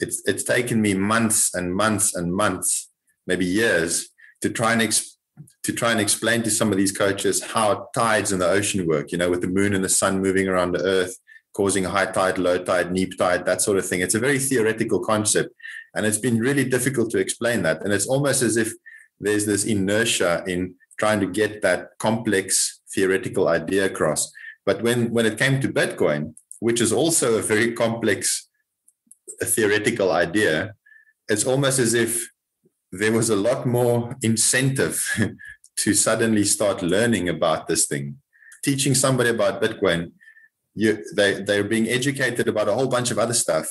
it's it's taken me months and months and months, maybe years, to try and to try and explain to some of these coaches how tides in the ocean work. You know, with the moon and the sun moving around the earth, causing high tide, low tide, neap tide, that sort of thing. It's a very theoretical concept, and it's been really difficult to explain that. And it's almost as if there's this inertia in trying to get that complex theoretical idea across. But when when it came to Bitcoin, which is also a very complex a theoretical idea, it's almost as if there was a lot more incentive to suddenly start learning about this thing. Teaching somebody about Bitcoin, you, they, they're being educated about a whole bunch of other stuff.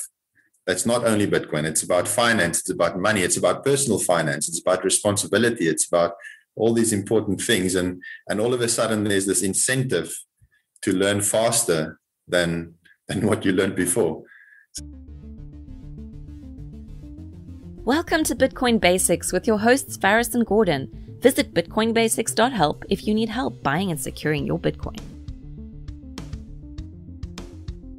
That's not only Bitcoin. It's about finance. It's about money. It's about personal finance. It's about responsibility. It's about all these important things. And, and all of a sudden, there's this incentive to learn faster than, than what you learned before. Welcome to Bitcoin Basics with your hosts Faris and Gordon. Visit bitcoinbasics.help if you need help buying and securing your Bitcoin.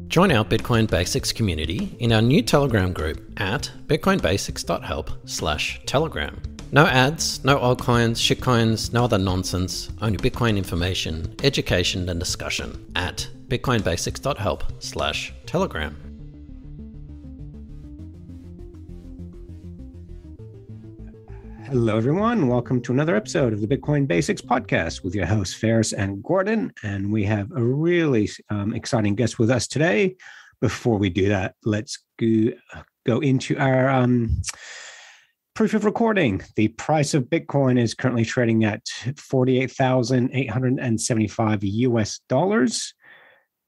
Join our Bitcoin Basics community in our new Telegram group at bitcoinbasics.help/telegram. No ads, no altcoins, shitcoins, no other nonsense, only Bitcoin information, education and discussion at bitcoinbasics.help/telegram. Hello, everyone. Welcome to another episode of the Bitcoin Basics podcast with your hosts, Faris and Gordon. And we have a really um, exciting guest with us today. Before we do that, let's go, go into our um, proof of recording. The price of Bitcoin is currently trading at 48,875 US dollars.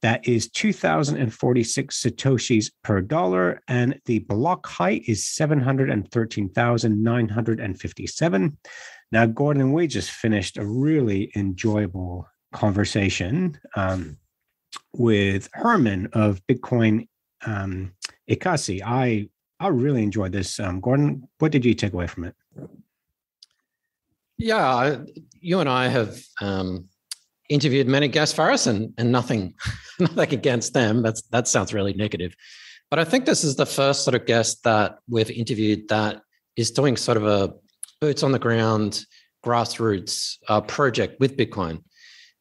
That is 2,046 Satoshis per dollar. And the block height is 713,957. Now, Gordon, we just finished a really enjoyable conversation um, with Herman of Bitcoin um, Ekasi. I, I really enjoyed this. Um, Gordon, what did you take away from it? Yeah, you and I have um, interviewed many guest Faris and, and nothing, nothing against them. That's that sounds really negative. But I think this is the first sort of guest that we've interviewed that is doing sort of a boots on the ground grassroots uh, project with Bitcoin.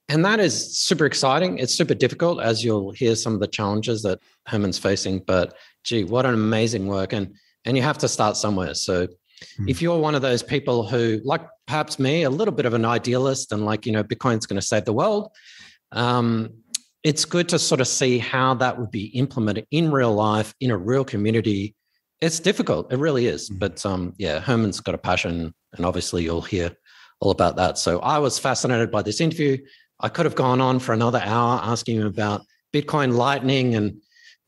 And that is super exciting. It's super difficult, as you'll hear some of the challenges that Herman's facing. But gee, what an amazing work. And and you have to start somewhere. So Mm. If you're one of those people who, like perhaps me, a little bit of an idealist and like, you know, Bitcoin's going to save the world, um, it's good to sort of see how that would be implemented in real life, in a real community. It's difficult. It really is. Mm. But um, yeah, Herman's got a passion, and obviously you'll hear all about that. So I was fascinated by this interview. I could have gone on for another hour asking him about Bitcoin Lightning and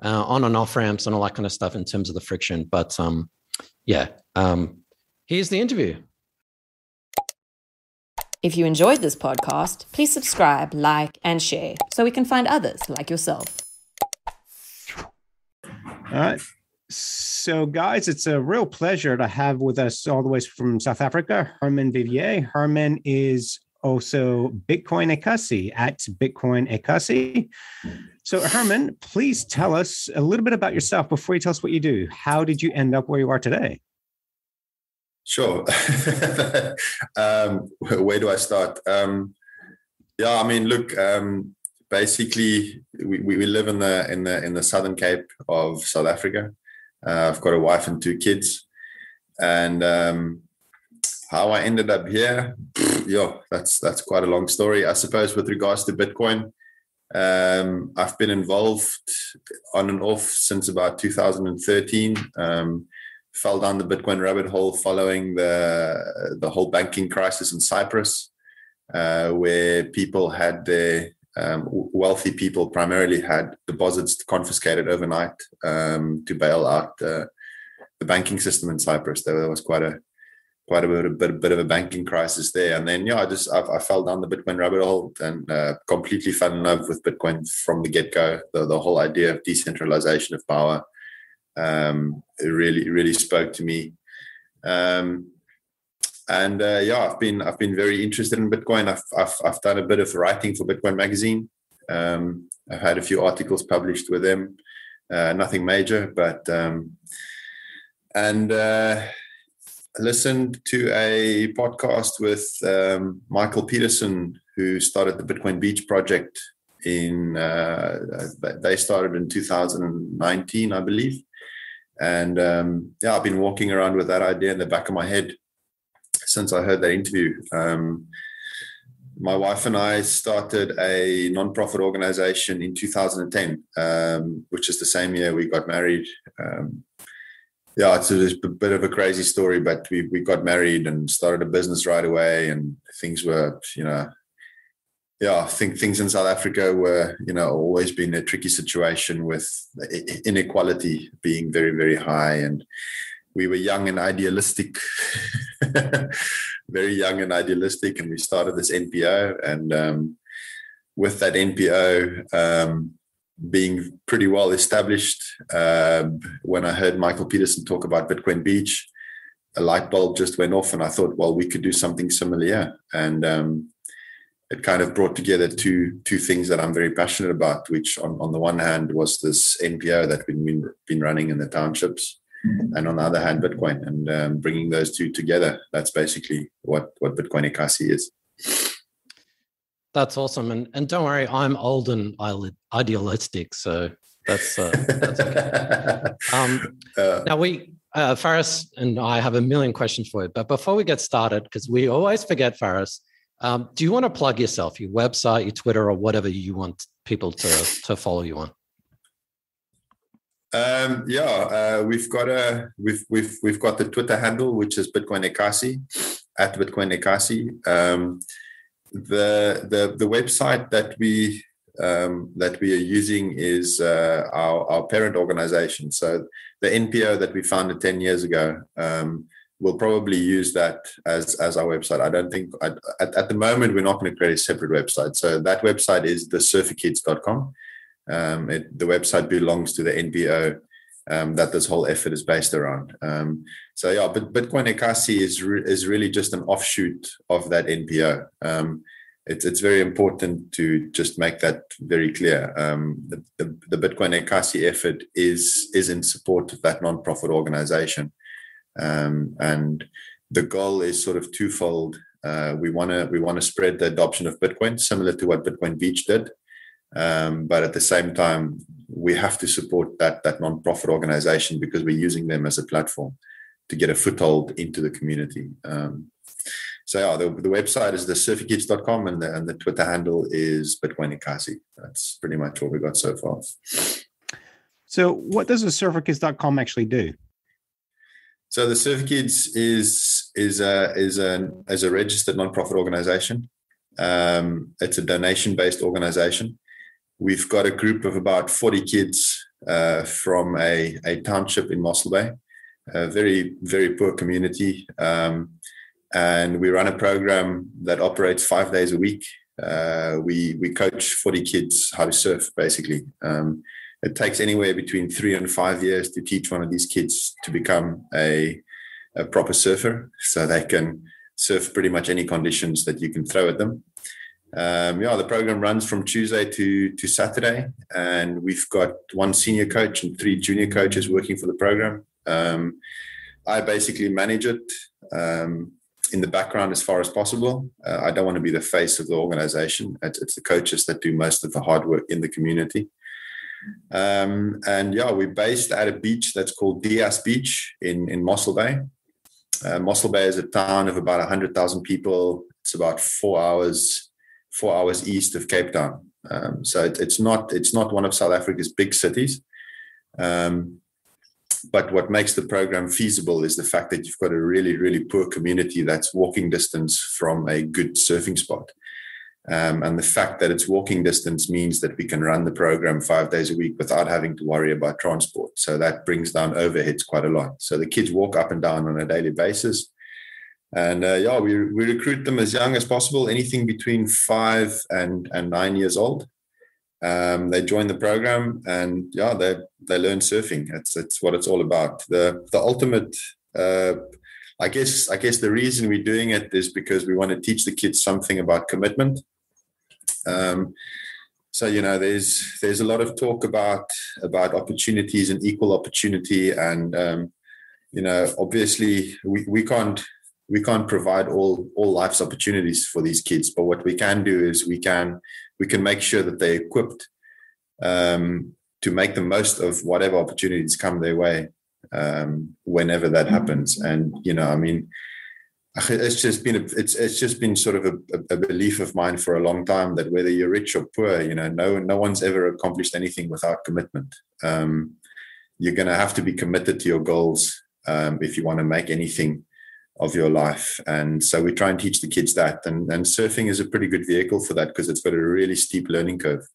uh, on and off ramps and all that kind of stuff in terms of the friction. But um, yeah, um, here's the interview. If you enjoyed this podcast, please subscribe, like, and share so we can find others like yourself. All right. So, guys, it's a real pleasure to have with us all the way from South Africa, Herman Vivier. Herman is also Bitcoin Ekasi at Bitcoin Ekasi. So, Herman, please tell us a little bit about yourself before you tell us what you do. How did you end up where you are today? Sure. um, where do I start? Um, yeah, I mean, look. Um, basically, we, we live in the in the in the Southern Cape of South Africa. Uh, I've got a wife and two kids, and um, how I ended up here, yeah, that's that's quite a long story. I suppose with regards to Bitcoin, um, I've been involved on and off since about 2013. Um, fell down the Bitcoin rabbit hole following the the whole banking crisis in Cyprus, uh, where people had their um, wealthy people primarily had deposits confiscated overnight um, to bail out uh, the banking system in Cyprus. There was quite a quite a bit, a bit, bit of a banking crisis there. And then, yeah, I just I, I fell down the Bitcoin rabbit hole and uh, completely fell in love with Bitcoin from the get go. The, the whole idea of decentralization of power, um, it really really spoke to me. Um, and uh, yeah, I've been I've been very interested in Bitcoin. I've I've, I've done a bit of writing for Bitcoin Magazine. Um, I've had a few articles published with them. Uh, nothing major, but um, and uh, listened to a podcast with um, Michael Peterson, who started the Bitcoin Beach project in. Uh, they started in 2019, I believe, and um, yeah, I've been walking around with that idea in the back of my head since I heard that interview. Um, my wife and I started a non-profit organization in 2010, um, which is the same year we got married. Um, yeah, it's a, a, bit of a crazy story, but we we got married and started a business right away, and things were, you know, yeah, I think things in South Africa were, you know, always been a tricky situation with inequality being very, very high, and we were young and idealistic, very young and idealistic, and we started this NPO. And um, with that NPO um, being pretty well established, uh, when I heard Michael Peterson talk about Bitcoin Beach, a light bulb just went off, and I thought, well, we could do something similar, yeah. And um, it kind of brought together two two things that I'm very passionate about. Which, on, on the one hand, was this NPO that we've been, been running in the townships, Mm-hmm. and on the other hand, Bitcoin, and um, bringing those two together. That's basically what what Bitcoin Ekasi is. That's awesome, and and don't worry, I'm old and idealistic, so that's uh, that's okay. um, uh, now we. Uh, Faris and I have a million questions for you, but before we get started, because we always forget Faris, um, do you want to plug yourself, your website, your Twitter, or whatever you want people to to follow you on? Um, yeah, uh, we've got a we've we've we've got the Twitter handle which is Bitcoin Ekasi at Bitcoin Ekasi. Um, the the the website that we um, that we are using is uh, our our parent organization. So the NPO that we founded ten years ago. Um, we'll probably use that as as our website. I don't think I, at, at the moment we're not going to create a separate website. So that website is the surferkids.com. Um, it, the website belongs to the NPO um, that this whole effort is based around. Um, so yeah, but Bitcoin Ekasi is re- is really just an offshoot of that NPO. Um, it's it's very important to just make that very clear. Um, the, the, the, Bitcoin Ekasi effort is is in support of that nonprofit organization, um, and the goal is sort of twofold. Uh, we want to we want to spread the adoption of Bitcoin, similar to what Bitcoin Beach did. Um, but at the same time, we have to support that that nonprofit organization because we're using them as a platform to get a foothold into the community. Um, so yeah, the, the website is the surferkids.com and the, and the Twitter handle is Bitcoin Ekasi. That's pretty much what we got so far. So what does the surferkids.com actually do? So the Surfer Kids is is a is a is a registered nonprofit organization. Um, it's a donation based organization we've got a group of about 40 kids uh, from a, a township in Mossel Bay, a very, very poor community. Um, and we run a program that operates five days a week. Uh, we, we coach 40 kids how to surf, basically. Um, it takes anywhere between three and five years to teach one of these kids to become a, a proper surfer so they can surf pretty much any conditions that you can throw at them. Um, yeah, the program runs from Tuesday to to Saturday, and we've got one senior coach and three junior coaches working for the program. Um, I basically manage it um, in the background as far as possible. Uh, I don't want to be the face of the organization. It's, it's, the coaches that do most of the hard work in the community. Um, and yeah, we're based at a beach that's called Diaz Beach in in Mossel Bay. Uh, Mossel Bay is a town of about 100,000 people. It's about four hours four hours east of Cape Town. Um, so it, it's not it's not one of South Africa's big cities. Um, but what makes the program feasible is the fact that you've got a really really poor community that's walking distance from a good surfing spot. Um, and the fact that it's walking distance means that we can run the program five days a week without having to worry about transport. So that brings down overheads quite a lot. So the kids walk up and down on a daily basis. And uh, yeah, we, we recruit them as young as possible, anything between five and, and nine years old. Um, they join the program and yeah, they, they learn surfing. It's, it's what it's all about. The, the ultimate, uh, I guess, I guess the reason we're doing it is because we want to teach the kids something about commitment. Um, so you know, there's there's a lot of talk about about opportunities and equal opportunity, and um, you know, obviously we, we can't we can't provide all all life's opportunities for these kids, but what we can do is we can we can make sure that they're equipped um, to make the most of whatever opportunities come their way um, whenever that happens. And you know, I mean, it's just been a, it's it's just been sort of a, a, belief of mine for a long time that whether you're rich or poor, you know, no no one's ever accomplished anything without commitment. Um, you're going to have to be committed to your goals um, if you want to make anything of your life. And so we try and teach the kids that. And, and surfing is a pretty good vehicle for that because it's got a really steep learning curve.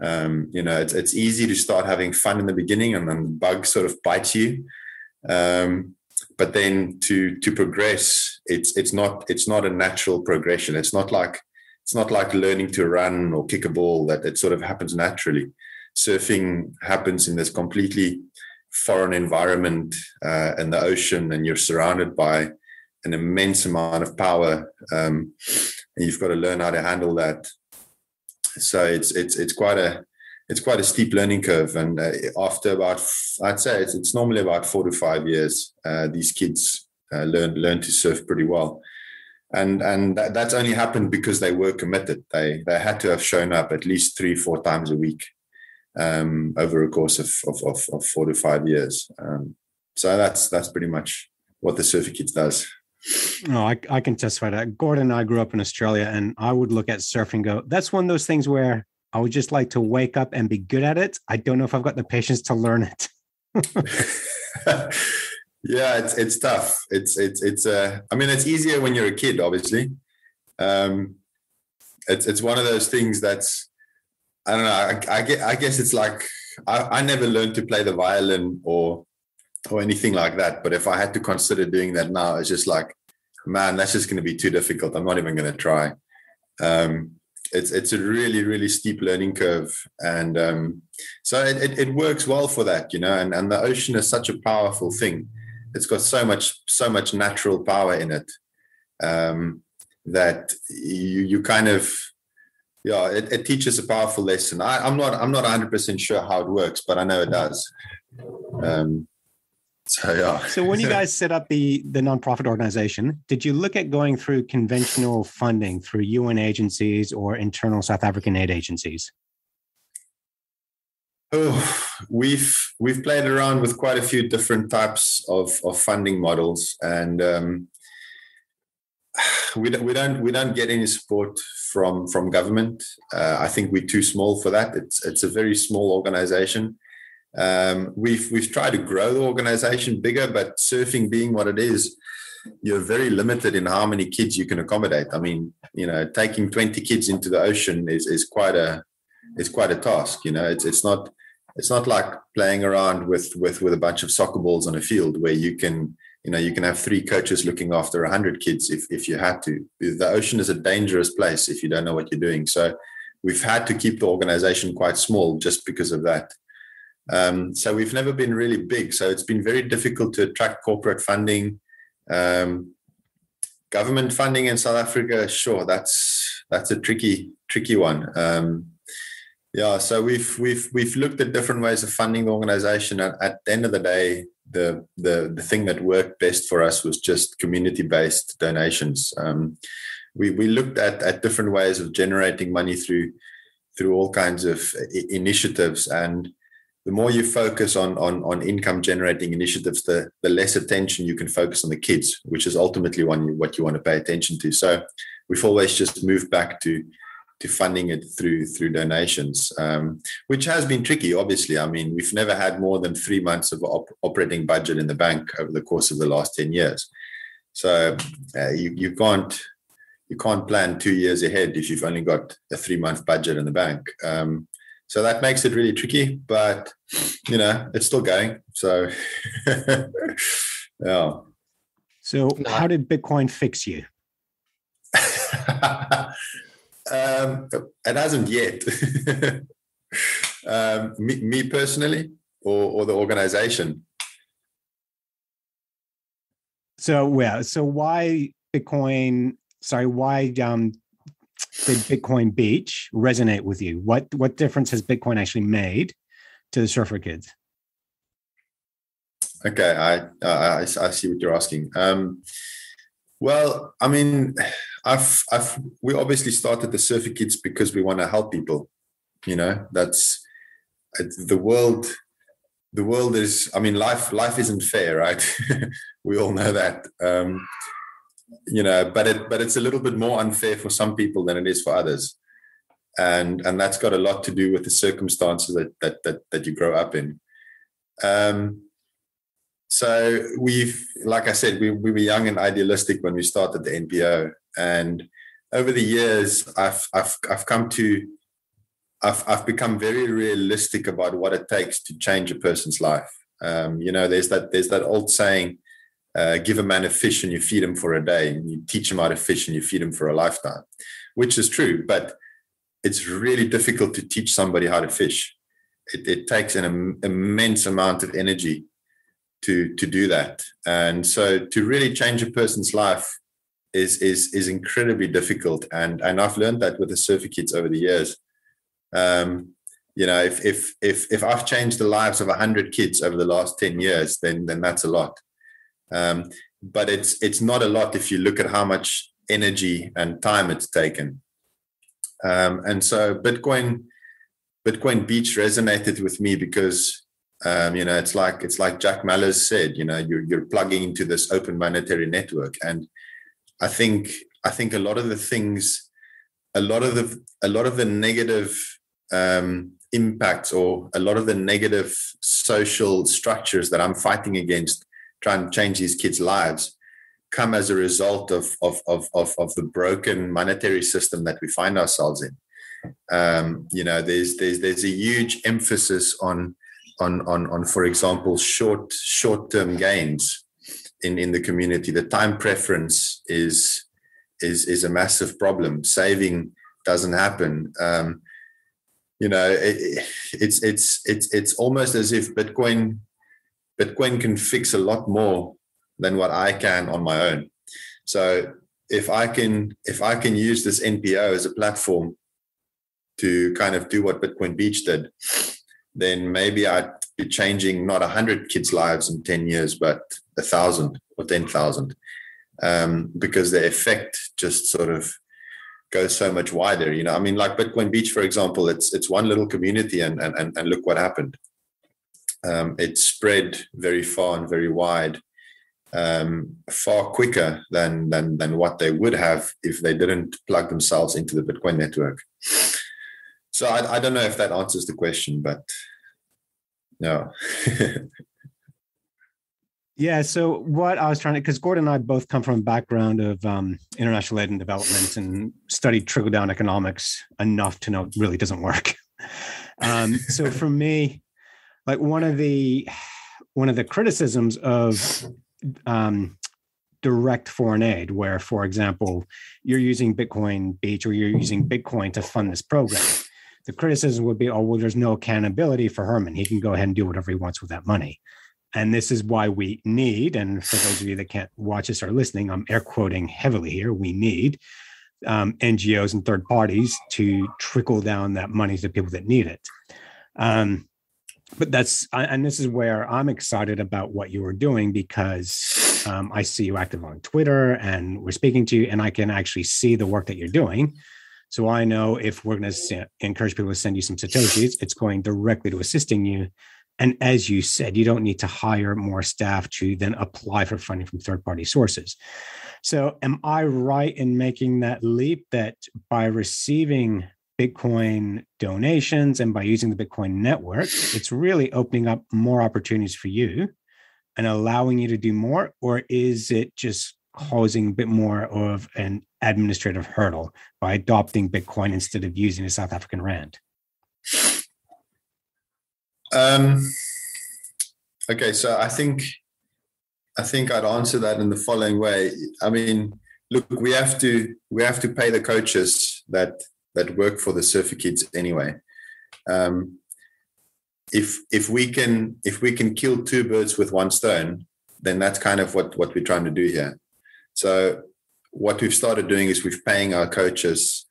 Um, you know, it's, it's easy to start having fun in the beginning and then the bug sort of bites you. Um, but then to to progress, it's it's not it's not a natural progression. It's not like it's not like learning to run or kick a ball that it sort of happens naturally. Surfing happens in this completely foreign environment uh, in the ocean, and you're surrounded by an immense amount of power, um, and you've got to learn how to handle that so it's it's it's quite a it's quite a steep learning curve. And uh, after about, I'd say it's, it's, normally about four to five years, uh, these kids uh, learn learn to surf pretty well. And and that, that's only happened because they were committed. They they had to have shown up at least three four times a week um, over a course of, of, of, of four to five years. Um, so that's that's pretty much what the Surfer Kids does. No, I, I can testify that. Gordon and I grew up in Australia, and I would look at surfing go, that's one of those things where I would just like to wake up and be good at it. I don't know if I've got the patience to learn it. yeah, it's it's tough. It's it's it's uh I mean it's easier when you're a kid, obviously. Um it's it's one of those things that's I don't know, I, I get I guess it's like I, I never learned to play the violin or or anything like that. But if I had to consider doing that now, it's just like, man, that's just going to be too difficult. I'm not even going to try. Um, it's it's a really really steep learning curve, and um, so it, it, it, works well for that, you know. And and the ocean is such a powerful thing. It's got so much so much natural power in it um, that you you kind of yeah, it, it teaches a powerful lesson. I, am not I'm not 100 percent sure how it works, but I know it does. Um, so yeah. so when you guys set up the the nonprofit organization, did you look at going through conventional funding through UN agencies or internal South African aid agencies? Oh, we've we've played around with quite a few different types of, of funding models, and um, we don't we don't we don't get any support from from government. Uh, I think we're too small for that. It's it's a very small organization. Um, we've we've tried to grow the organization bigger, but surfing being what it is, you're very limited in how many kids you can accommodate. I mean, you know, taking 20 kids into the ocean is is quite a is quite a task. You know, it's it's not it's not like playing around with with with a bunch of soccer balls on a field where you can you know you can have three coaches looking after 100 kids if if you had to the ocean is a dangerous place if you don't know what you're doing so we've had to keep the organization quite small just because of that um, so we've never been really big. So it's been very difficult to attract corporate funding. Um, government funding in South Africa, sure, that's that's a tricky tricky one. Um, yeah, so we've we've we've looked at different ways of funding the organization. At the end of the day, the the the thing that worked best for us was just community based donations. Um, we we looked at at different ways of generating money through through all kinds of initiatives and the more you focus on on on income generating initiatives, the the less attention you can focus on the kids, which is ultimately one what you want to pay attention to. So we've always just moved back to to funding it through through donations, um, which has been tricky. Obviously, I mean we've never had more than three months of op- operating budget in the bank over the course of the last ten years. So uh, you you can't you can't plan two years ahead if you've only got a three month budget in the bank. Um, so that makes it really tricky, but you know, it's still going. So yeah. So how did Bitcoin fix you? um, it hasn't yet. um, me, me, personally, or, or the organization. So well, so why Bitcoin? Sorry, why um, did Bitcoin Beach resonate with you? What what difference has Bitcoin actually made to the surfer kids? Okay, I, I I see what you're asking. Um, well, I mean, I've I've we obviously started the Surfer Kids because we want to help people. You know, that's the world. The world is. I mean, life life isn't fair, right? we all know that. Um, you know, but it but it's a little bit more unfair for some people than it is for others, and and that's got a lot to do with the circumstances that that that, that you grow up in. Um, so we've, like I said, we, we were young and idealistic when we started the NPO, and over the years, I've I've I've come to, I've I've become very realistic about what it takes to change a person's life. Um, you know, there's that there's that old saying, uh, "Give a man a fish and you feed him for a day, and you teach him how to fish and you feed him for a lifetime," which is true, but it's really difficult to teach somebody how to fish. It, it takes an Im- immense amount of energy to to do that. And so to really change a person's life is is is incredibly difficult. And and i've learned that with the surfer kids over the years. Um you know if if if if i've changed the lives of 100 kids over the last 10 years then then that's a lot um but it's it's not a lot if you look at how much energy and time it's taken um and so bitcoin bitcoin beach resonated with me because um, you know, it's like it's like Jack Mallers said. You know, you're you're plugging into this open monetary network, and I think I think a lot of the things, a lot of the a lot of the negative um, impacts or a lot of the negative social structures that I'm fighting against, trying to change these kids' lives, come as a result of of of of, of the broken monetary system that we find ourselves in. Um, you know, there's there's there's a huge emphasis on on on on for example short short term gains in in the community. The time preference is is is a massive problem. Saving doesn't happen. Um, you know it, it's it's it's it's almost as if bitcoin bitcoin can fix a lot more than what i can on my own so if i can if i can use this npo as a platform to kind of do what bitcoin beach did then maybe I'd be changing not 100 kids' lives in 10 years, but a thousand or 10,000. Um, because the effect just sort of goes so much wider. You know, I mean, like Bitcoin Beach, for example, it's it's one little community, and and and look what happened. Um, it spread very far and very wide, um, far quicker than than than what they would have if they didn't plug themselves into the Bitcoin network. So I, I don't know if that answers the question, but no. yeah. So what I was trying to, because Gordon and I both come from a background of um, international aid and development and studied trickle down economics enough to know it really doesn't work. Um, so for me, like one of the one of the criticisms of um, direct foreign aid, where, for example, you're using Bitcoin Beach or you're using Bitcoin to fund this program the criticism would be, oh, well, there's no accountability for Herman. He can go ahead and do whatever he wants with that money. And this is why we need, and for those of you that can't watch us or listening, I'm air quoting heavily here, we need um, NGOs and third parties to trickle down that money to people that need it. Um, but that's, and this is where I'm excited about what you are doing because um, I see you active on Twitter and we're speaking to you, and I can actually see the work that you're doing. So I know if we're going to encourage people to send you some satoshis, it's going directly to assisting you. And as you said, you don't need to hire more staff to then apply for funding from third party sources. So, am I right in making that leap that by receiving Bitcoin donations and by using the Bitcoin network, it's really opening up more opportunities for you and allowing you to do more? Or is it just causing a bit more of an administrative hurdle by adopting Bitcoin instead of using the South African Rand? Um, okay, so I think I think I'd answer that in the following way. I mean, look, we have to we have to pay the coaches that that work for the surfer kids anyway. Um, if if we can if we can kill two birds with one stone, then that's kind of what what we're trying to do here. So what we've started doing is we've paying our coaches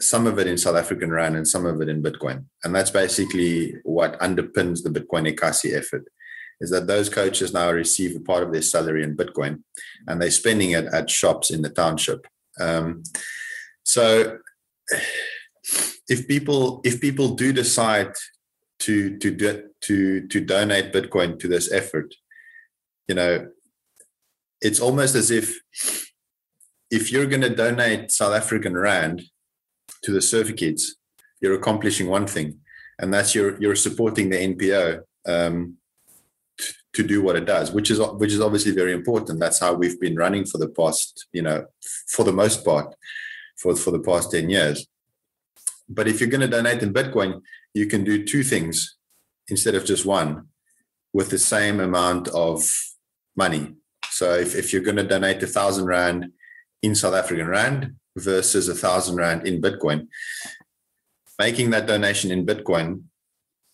some of it in South African Rand and some of it in Bitcoin. And that's basically what underpins the Bitcoin Ekasi effort. is that those coaches now receive a part of their salary in Bitcoin, and they're spending it at shops in the township. Um, so, if people if people do decide to to do, to to donate Bitcoin to this effort, you know, it's almost as if if you're going to donate South African rand to the surfer kids, you're accomplishing one thing, and that's you're you're supporting the NPO um, to, to do what it does, which is which is obviously very important. That's how we've been running for the past, you know, for the most part, for for the past ten years. But if you're going to donate in Bitcoin, you can do two things instead of just one with the same amount of money. So if, if you're going to donate a thousand rand in South African rand versus a thousand rand in Bitcoin, making that donation in Bitcoin,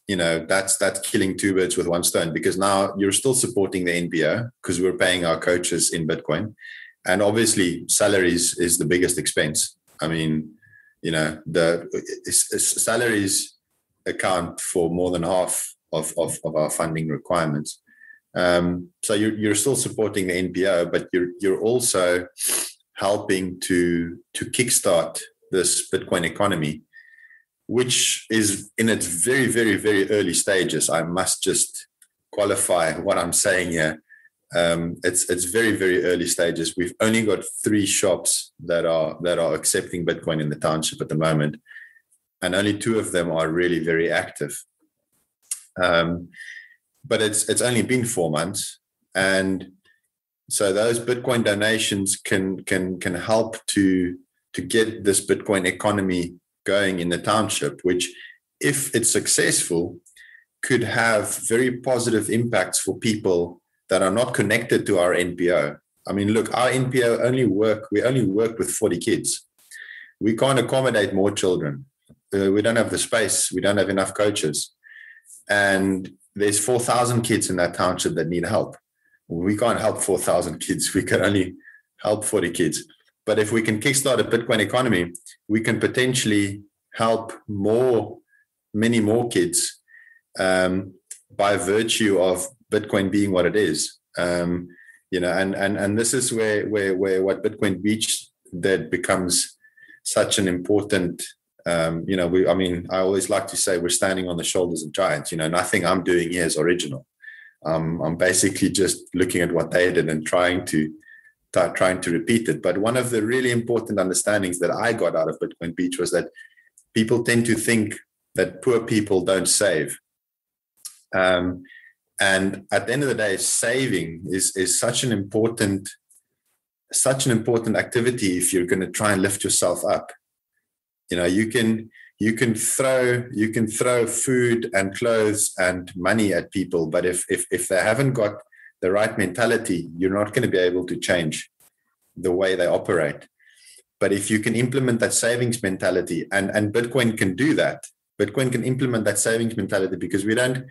you know, that's that's killing two birds with one stone because now you're still supporting the NPO because we're paying our coaches in Bitcoin. And obviously salaries is the biggest expense. I mean, you know, the it's, it's salaries account for more than half of, of, of our funding requirements. Um, so you're, you're still supporting the NPO, but you're you're also helping to to kickstart this Bitcoin economy, which is in its very very very early stages. I must just qualify what I'm saying here. Um, it's it's very very early stages. We've only got three shops that are that are accepting Bitcoin in the township at the moment, and only two of them are really very active. Um, but it's it's only been four months, and so those Bitcoin donations can can can help to to get this Bitcoin economy going in the township, which, if it's successful, could have very positive impacts for people that are not connected to our NPO. I mean, look, our NPO only work we only work with 40 kids. We can't accommodate more children. Uh, we don't have the space. We don't have enough coaches. And there's 4,000 kids in that township that need help. We can't help 4,000 kids. We can only help 40 kids. But if we can kickstart a Bitcoin economy, we can potentially help more, many more kids um, by virtue of Bitcoin being what it is. Um, you know, and and and this is where where where what Bitcoin Beach that becomes such an important um, you know, we, I mean, I always like to say we're standing on the shoulders of giants. You know, nothing I'm doing here is original. Um, I'm basically just looking at what they did and trying to trying to repeat it. But one of the really important understandings that I got out of Bitcoin Beach was that people tend to think that poor people don't save. Um, and at the end of the day, saving is is such an important such an important activity if you're going to try and lift yourself up. You know you can you can throw you can throw food and clothes and money at people but if if if they haven't got the right mentality you're not going to be able to change the way they operate. But if you can implement that savings mentality and and bitcoin can do that. Bitcoin can implement that savings mentality because we don't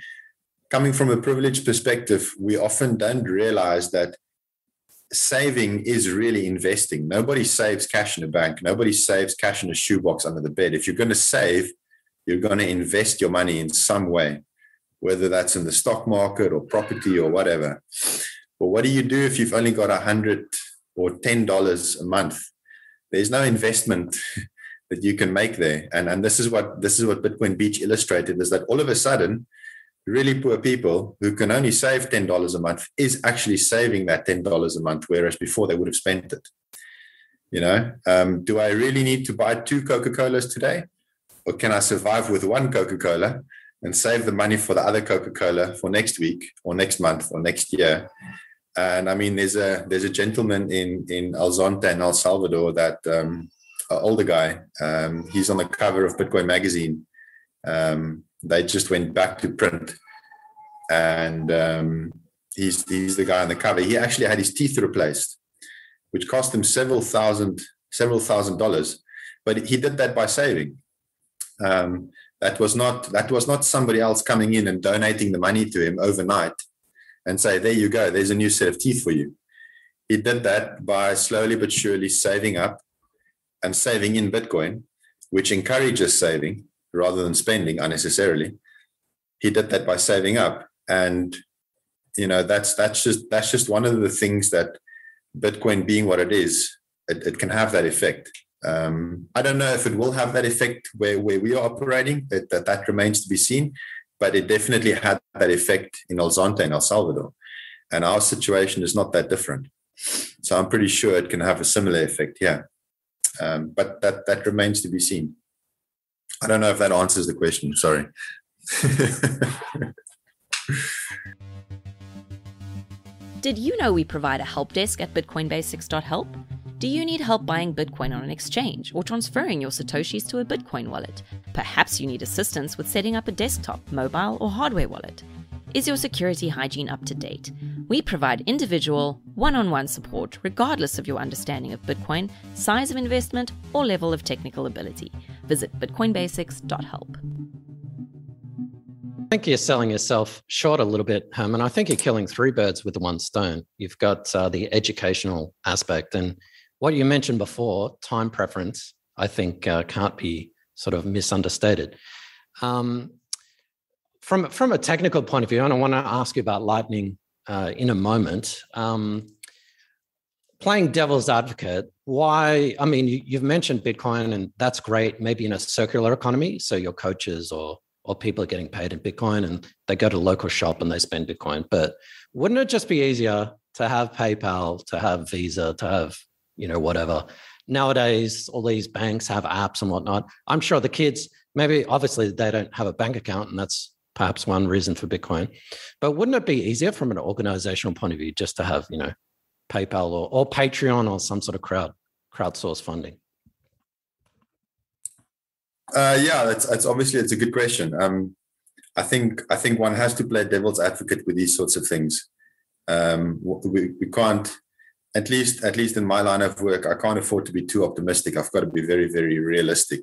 coming from a privileged perspective we often don't realize that saving is really investing. Nobody saves cash in a bank. Nobody saves cash in a shoebox under the bed. If you're going to save, you're going to invest your money in some way, whether that's in the stock market or property or whatever. But what do you do if you've only got a hundred or ten dollars a month? There's no investment that you can make there. And and this is what this is what Bitcoin Beach illustrated is that all of a sudden really poor people who can only save $10 a month is actually saving that $10 a month, whereas before they would have spent it. You know, um, do I really need to buy two Coca Colas today? Or can I survive with one Coca Cola and save the money for the other Coca Cola for next week or next month or next year? And I mean, there's a there's a gentleman in in El Zonte in El Salvador that um, older guy. Um, he's on the cover of Bitcoin magazine. Um, they just went back to print, and um, he's he's the guy on the cover. He actually had his teeth replaced, which cost him several thousand several thousand dollars, but he did that by saving. Um, that was not that was not somebody else coming in and donating the money to him overnight and say, "There you go, there's a new set of teeth for you." He did that by slowly but surely saving up and saving in Bitcoin, which encourages saving rather than spending unnecessarily. He did that by saving up. And you know that's that's just that's just one of the things that Bitcoin being what it is, it, it can have that effect. Um, I don't know if it will have that effect where, where we are operating. That, that that remains to be seen, but it definitely had that effect in El Zonte and El Salvador, and our situation is not that different. So I'm pretty sure it can have a similar effect Yeah, um, but that that remains to be seen. I don't know if that answers the question. Sorry. Did you know we provide a help desk at bitcoinbasics.help? Do you need help buying Bitcoin on an exchange or transferring your Satoshis to a Bitcoin wallet? Perhaps you need assistance with setting up a desktop, mobile, or hardware wallet. Is your security hygiene up to date? We provide individual, one on one support regardless of your understanding of Bitcoin, size of investment, or level of technical ability. Visit bitcoinbasics.help. I think you're selling yourself short a little bit, Herman. I think you're killing three birds with one stone. You've got uh, the educational aspect and what you mentioned before, time preference, I think uh, can't be sort of misunderstated. Um, from from a technical point of view, and I want to ask you about Lightning uh, in a moment. Um, playing devil's advocate, why? I mean, you, you've mentioned Bitcoin, and that's great. Maybe in a circular economy, so your coaches or or people are getting paid in Bitcoin, and they go to a local shop and they spend Bitcoin. But wouldn't it just be easier to have PayPal, to have Visa, to have you know, whatever. Nowadays, all these banks have apps and whatnot. I'm sure the kids, maybe obviously they don't have a bank account, and that's perhaps one reason for Bitcoin. But wouldn't it be easier from an organizational point of view just to have, you know, PayPal or, or Patreon or some sort of crowd crowdsource funding? Uh, yeah, that's, that's obviously it's a good question. Um, I think I think one has to play devil's advocate with these sorts of things. Um, we, we can't at least at least in my line of work, I can't afford to be too optimistic. I've got to be very very realistic.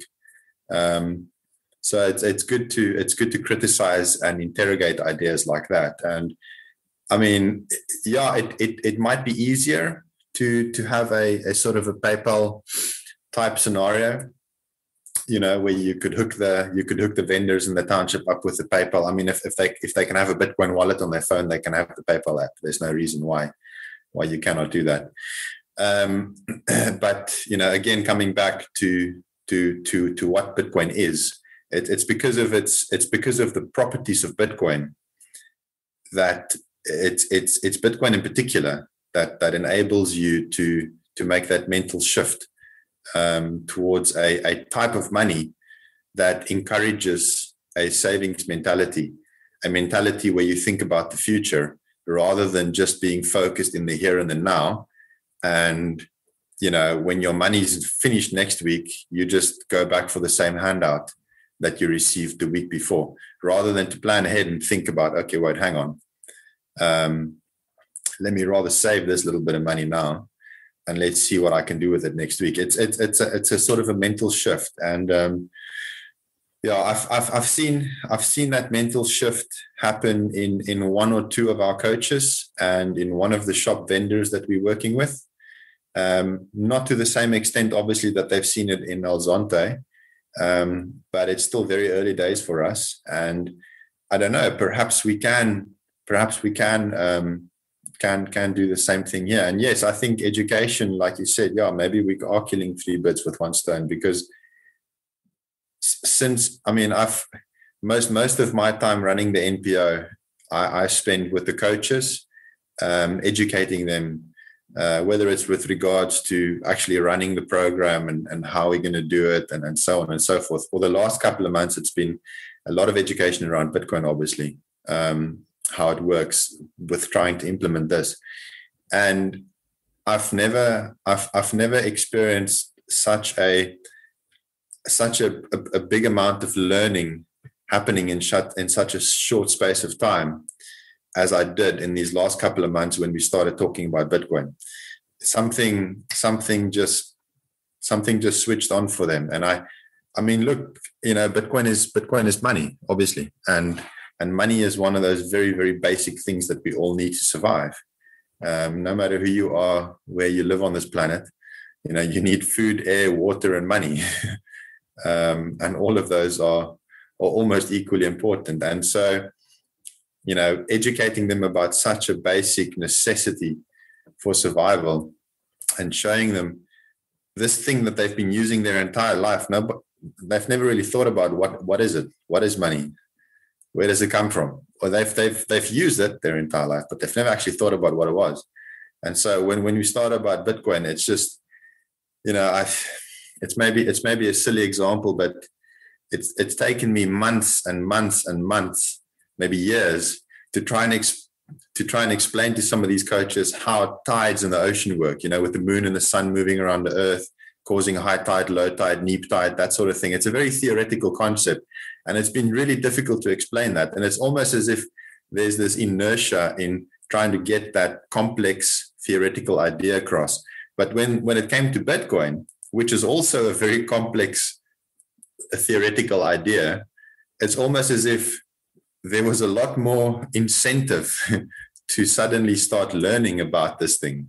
Um, so it's it's good to it's good to criticize and interrogate ideas like that. And I mean, yeah, it it, it might be easier to to have a, a sort of a PayPal type scenario you know where you could hook the you could hook the vendors in the township up with the paypal i mean if, if they if they can have a bitcoin wallet on their phone they can have the paypal app there's no reason why why you cannot do that. Um, but you know, again, coming back to to to to what Bitcoin is, it, it's because of its it's because of the properties of Bitcoin that it's it's it's Bitcoin in particular that that enables you to to make that mental shift um, towards a, a type of money that encourages a savings mentality, a mentality where you think about the future rather than just being focused in the here and the now. And, you know, when your money's finished next week, you just go back for the same handout that you received the week before, rather than to plan ahead and think about, okay, wait, hang on. Um, let me rather save this little bit of money now and let's see what I can do with it next week. It's it's it's a, it's a sort of a mental shift, and um, yeah, I've, I've, I've seen I've seen that mental shift happen in in one or two of our coaches and in one of the shop vendors that we're working with. Um, not to the same extent, obviously, that they've seen it in El Zonte, um, but it's still very early days for us. And I don't know, perhaps we can, perhaps we can um, can can do the same thing here. And yes, I think education, like you said, yeah, maybe we are killing three birds with one stone because since I mean I've most most of my time running the NPO, I, I spend with the coaches, um, educating them, uh, whether it's with regards to actually running the program and, and how we're going to do it and, and so on and so forth. For the last couple of months, it's been a lot of education around Bitcoin, obviously, um, how it works with trying to implement this. And I've never I've I've never experienced such a such a, a, a big amount of learning happening in shut in such a short space of time as I did in these last couple of months when we started talking about Bitcoin. Something something just something just switched on for them. And I I mean look, you know, Bitcoin is Bitcoin is money, obviously. And and money is one of those very, very basic things that we all need to survive. Um, no matter who you are, where you live on this planet, you know, you need food, air, water, and money. um, and all of those are are almost equally important. And so, you know, educating them about such a basic necessity for survival and showing them this thing that they've been using their entire life. No, but they've never really thought about what what is it? What is money? Where does it come from? Or they've they've they've used it their entire life, but they've never actually thought about what it was. And so when when we start about Bitcoin, it's just, you know, I it's maybe it's maybe a silly example, but it's it's taken me months and months and months, maybe years, to try and to try and explain to some of these coaches how tides in the ocean work. You know, with the moon and the sun moving around the Earth, causing high tide, low tide, neap tide, that sort of thing. It's a very theoretical concept, and it's been really difficult to explain that. And it's almost as if there's this inertia in trying to get that complex theoretical idea across. But when when it came to Bitcoin, which is also a very complex theoretical idea, it's almost as if there was a lot more incentive to suddenly start learning about this thing.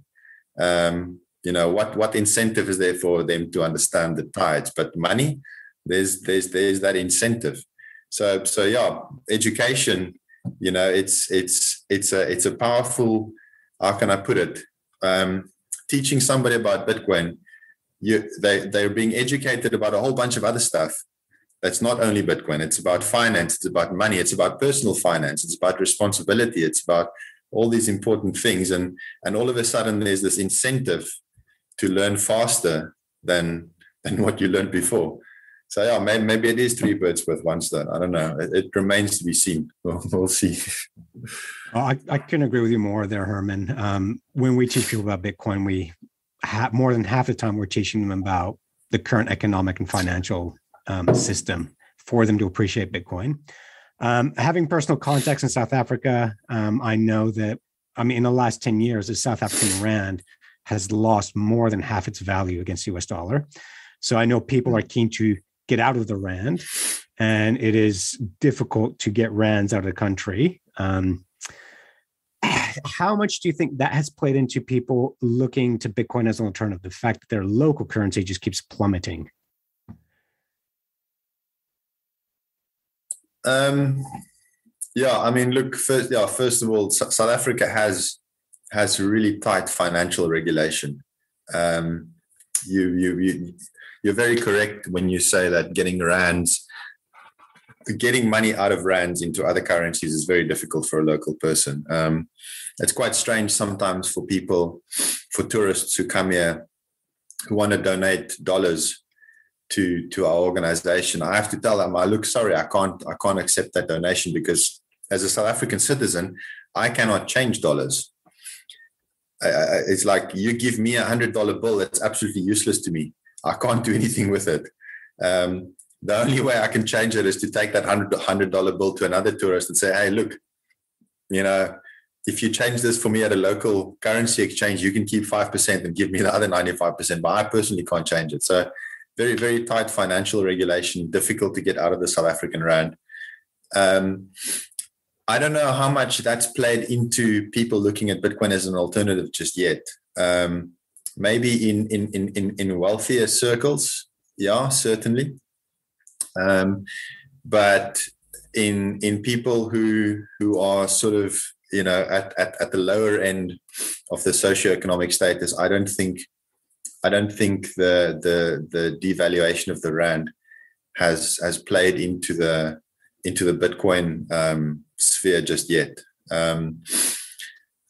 Um, you know, what what incentive is there for them to understand the tides? But money, there's there's there's that incentive. So so yeah, education. You know, it's it's it's a it's a powerful. How can I put it? Um, teaching somebody about Bitcoin you they they're being educated about a whole bunch of other stuff that's not only bitcoin it's about finance it's about money it's about personal finance it's about responsibility it's about all these important things. And and all of a sudden there's this incentive to learn faster than than what you learned before. So yeah maybe, maybe it is three birds with one stone. I don't know. It, it remains to be seen. We'll, we'll see. I, I couldn't agree with you more there herman. Um, when we teach people about bitcoin we ha- more than half the time we're teaching them about the current economic and financial um, system for them to appreciate Bitcoin. Um, having personal contacts in South Africa, um, I know that, I mean, in the last 10 years, the South African Rand has lost more than half its value against US dollar. So I know people are keen to get out of the Rand, and it is difficult to get Rands out of the country. Um, how much do you think that has played into people looking to Bitcoin as an alternative? The fact that their local currency just keeps plummeting. Um, yeah, I mean, look, first, yeah, first of all, South Africa has has really tight financial regulation. Um, you you you you're very correct when you say that getting rands getting money out of rands into other currencies is very difficult for a local person. Um, it's quite strange sometimes for people, for tourists who come here who want to donate dollars to to our organization. I have to tell them, I look sorry, I can't I can't accept that donation because as a South African citizen, I cannot change dollars. It's like you give me a hundred dollar bill that's absolutely useless to me. I can't do anything with it. Um, the only way I can change it is to take that hundred dollar bill to another tourist and say, "Hey, look, you know, if you change this for me at a local currency exchange, you can keep five percent and give me the other ninety five percent." But I personally can't change it. So, very very tight financial regulation, difficult to get out of the South African rand. Um, I don't know how much that's played into people looking at Bitcoin as an alternative just yet. Um, maybe in, in in in wealthier circles, yeah, certainly. Um, but in in people who who are sort of you know at, at, at the lower end of the socioeconomic status, I don't think I don't think the the the devaluation of the rand has has played into the into the Bitcoin um, sphere just yet. Um,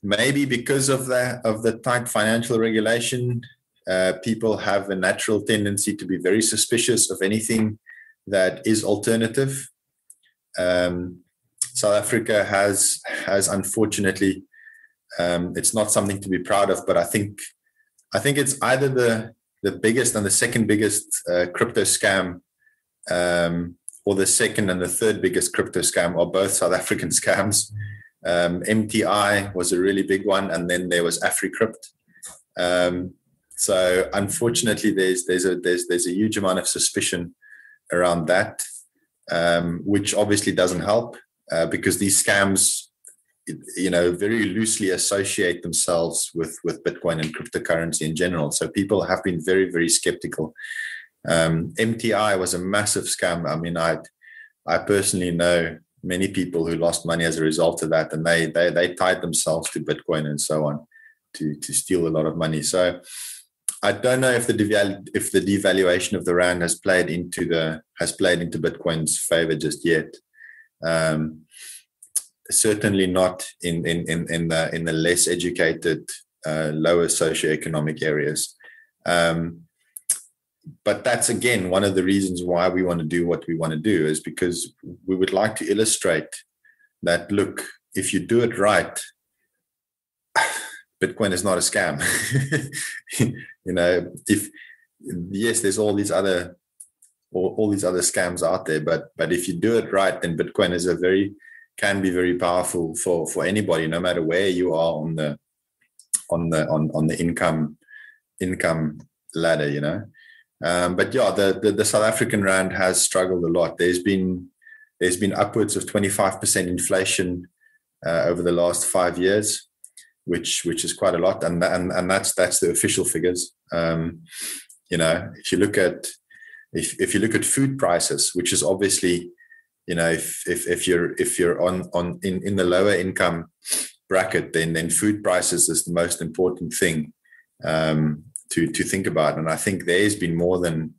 maybe because of the of the tight financial regulation, uh, people have a natural tendency to be very suspicious of anything that is alternative. Um, South Africa has has unfortunately um, it's not something to be proud of, but I think I think it's either the the biggest and the second biggest uh, crypto scam, um, or the second and the third biggest crypto scam, are both South African scams. Um, MTI was a really big one, and then there was AfriCrypt. Um, so unfortunately, there's there's a there's there's a huge amount of suspicion around that, um, which obviously doesn't help uh, because these scams, you know, very loosely associate themselves with with Bitcoin and cryptocurrency in general. So people have been very very skeptical. Um, MTI was a massive scam. I mean, I I personally know many people who lost money as a result of that, and they they they tied themselves to Bitcoin and so on to to steal a lot of money. So I don't know if the devalu- if the devaluation of the rand has played into the has played into Bitcoin's favor just yet. Um, certainly not in in in, in the in the less educated, uh, lower socioeconomic areas. Um, but that's again one of the reasons why we want to do what we want to do is because we would like to illustrate that look if you do it right bitcoin is not a scam you know if yes there's all these other all, all these other scams out there but but if you do it right then bitcoin is a very can be very powerful for for anybody no matter where you are on the on the on on the income income ladder you know um, but yeah, the, the, the South African rand has struggled a lot. There's been there's been upwards of 25% inflation uh, over the last five years, which which is quite a lot, and and and that's that's the official figures. Um, you know, if you look at if if you look at food prices, which is obviously, you know, if if if you're if you're on on in in the lower income bracket, then then food prices is the most important thing. Um, to to think about. And I think there's been more than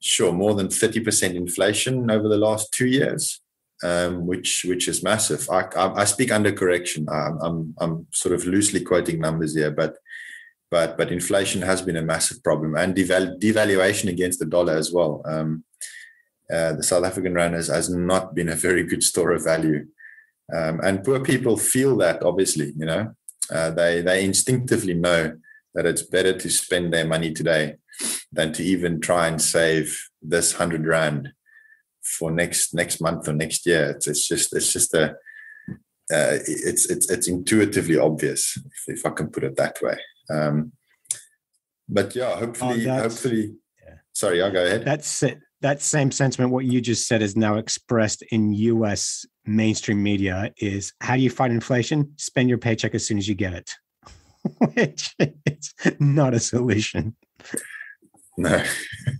sure more than 30% inflation over the last two years, um, which which is massive. I, I, I speak under correction. I'm, I'm, I'm sort of loosely quoting numbers here, but but but inflation has been a massive problem and deval- devaluation against the dollar as well. Um, uh, the South African rand has, has not been a very good store of value. Um, and poor people feel that obviously, you know, uh, they they instinctively know that it's better to spend their money today than to even try and save this hundred rand for next next month or next year. It's, it's just it's just a uh, it's it's it's intuitively obvious if, if I can put it that way. Um, but yeah, hopefully, oh, hopefully. Yeah. Sorry, I'll go ahead. That's it. That same sentiment, what you just said, is now expressed in U.S. mainstream media. Is how do you fight inflation? Spend your paycheck as soon as you get it. which is not a solution. No,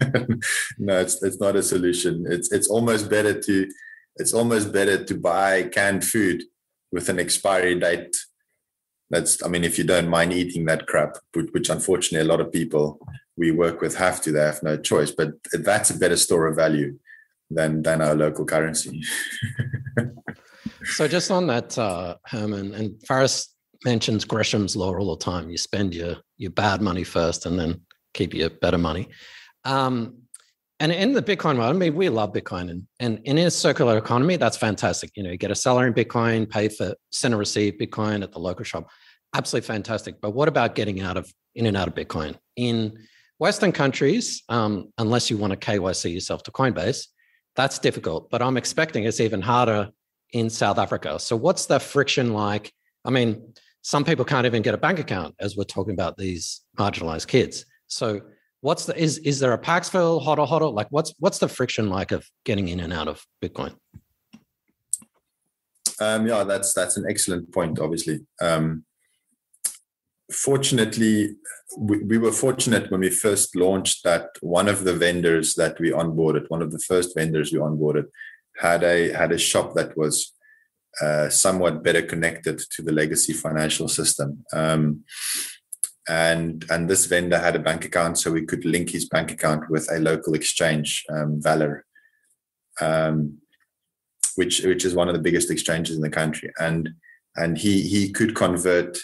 no, it's it's not a solution. It's it's almost better to it's almost better to buy canned food with an expiry date. That's I mean, if you don't mind eating that crap, which unfortunately a lot of people we work with have to, they have no choice. But that's a better store of value than than our local currency. so just on that, uh, Herman and Faris mentions Gresham's law all the time. You spend your your bad money first, and then keep your better money. Um, and in the Bitcoin world, I mean, we love Bitcoin, and, and in a circular economy, that's fantastic. You know, you get a seller in Bitcoin, pay for send and receive Bitcoin at the local shop, absolutely fantastic. But what about getting out of in and out of Bitcoin in Western countries? Um, unless you want to KYC yourself to Coinbase, that's difficult. But I'm expecting it's even harder in South Africa. So, what's the friction like? I mean, some people can't even get a bank account as we're talking about these marginalized kids. So what's the is is there a Paxful hodl hodl? Like what's what's the friction like of getting in and out of Bitcoin? Um, yeah, that's that's an excellent point. Obviously, um, fortunately, we, we, were fortunate when we first launched that one of the vendors that we onboarded, one of the first vendors we onboarded, had a had a shop that was uh, somewhat better connected to the legacy financial system. Um, and and this vendor had a bank account, so we could link his bank account with a local exchange, um, VALR, um, which which is one of the biggest exchanges in the country. And and he he could convert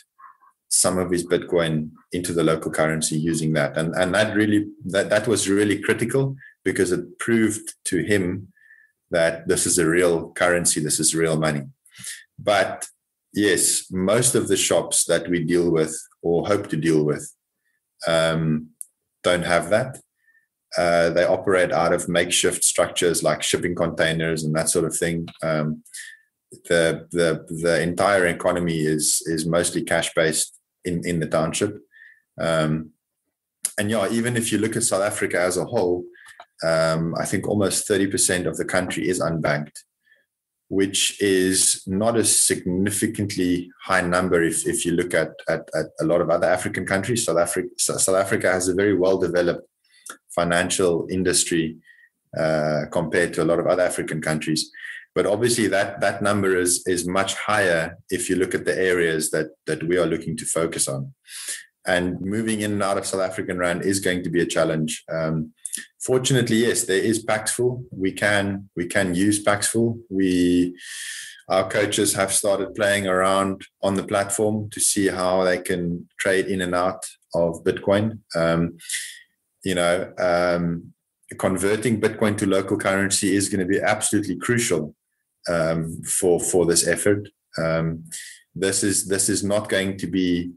some of his Bitcoin into the local currency using that. And and that really that that was really critical because it proved to him that this is a real currency, this is real money. But yes, most of the shops that we deal with or hope to deal with um, don't have that. Uh, they operate out of makeshift structures like shipping containers and that sort of thing. Um, the the the entire economy is is mostly cash based in in the township. Um, and yeah, even if you look at South Africa as a whole, um, I think almost thirty percent of the country is unbanked which is not a significantly high number if, if you look at, at, at a lot of other African countries. South Africa, South Africa has a very well developed financial industry uh, compared to a lot of other African countries. But obviously that that number is is much higher if you look at the areas that that we are looking to focus on. And moving in and out of South African rand is going to be a challenge. Um, fortunately, yes, there is Paxful. We can we can use Paxful. We our coaches have started playing around on the platform to see how they can trade in and out of Bitcoin. Um, you know, um, converting Bitcoin to local currency is going to be absolutely crucial um, for for this effort. Um, this is this is not going to be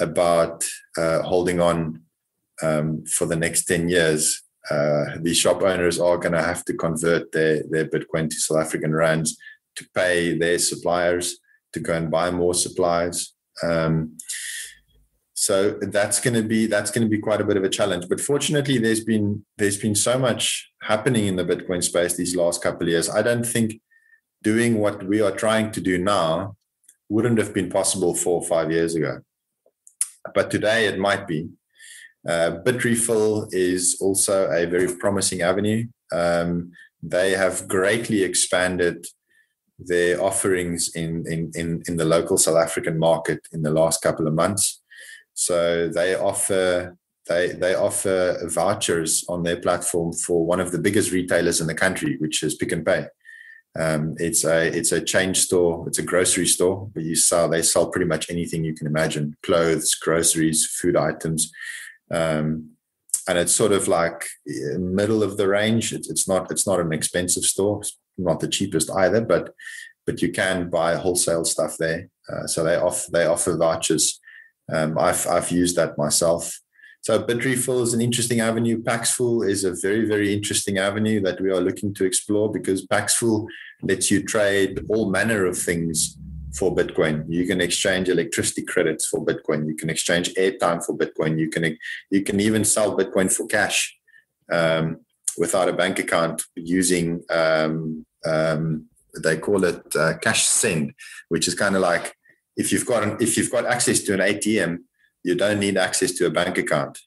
about uh, holding on um, for the next ten years. Uh, the shop owners are going to have to convert their their Bitcoin to South African rands to pay their suppliers to go and buy more supplies. Um, so that's going to be that's going to be quite a bit of a challenge. But fortunately, there's been there's been so much happening in the Bitcoin space these last couple of years. I don't think doing what we are trying to do now wouldn't have been possible four or five years ago. But today it might be. Uh, Bitrefill is also a very promising avenue. Um, they have greatly expanded their offerings in, in, in, in the local South African market in the last couple of months. So they offer they they offer vouchers on their platform for one of the biggest retailers in the country, which is Pick n Pay. Um, it's a it's a chain store. It's a grocery store, but you sell they sell pretty much anything you can imagine: clothes, groceries, food items, um, and it's sort of like middle of the range. It's, it's not it's not an expensive store. It's not the cheapest either, but but you can buy wholesale stuff there. Uh, so they offer they offer vouchers. Um, I've I've used that myself. So Bitrefill is an interesting avenue. Paxful is a very very interesting avenue that we are looking to explore because Paxful lets you trade all manner of things for Bitcoin. You can exchange electricity credits for Bitcoin. You can exchange airtime for Bitcoin. You can you can even sell Bitcoin for cash. Um, without a bank account using um, um, they call it uh, cash send, which is kind of like if you've got an, if you've got access to an ATM, you don't need access to a bank account.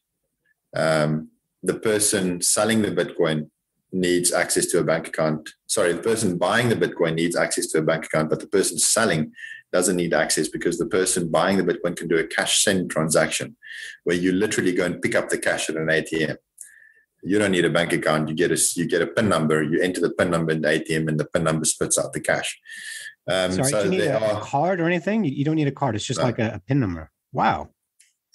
Um, the person selling the Bitcoin needs access to a bank account. Sorry, the person buying the Bitcoin needs access to a bank account, but the person selling doesn't need access because the person buying the Bitcoin can do a cash send transaction where you literally go and pick up the cash at an ATM you don't need a bank account. You get a you get a PIN number. You enter the PIN number in the ATM, and the PIN number spits out the cash. Um, Sorry, so do you need a, are, card or anything? You don't need a card. It's just no. like a, a, PIN number. Wow.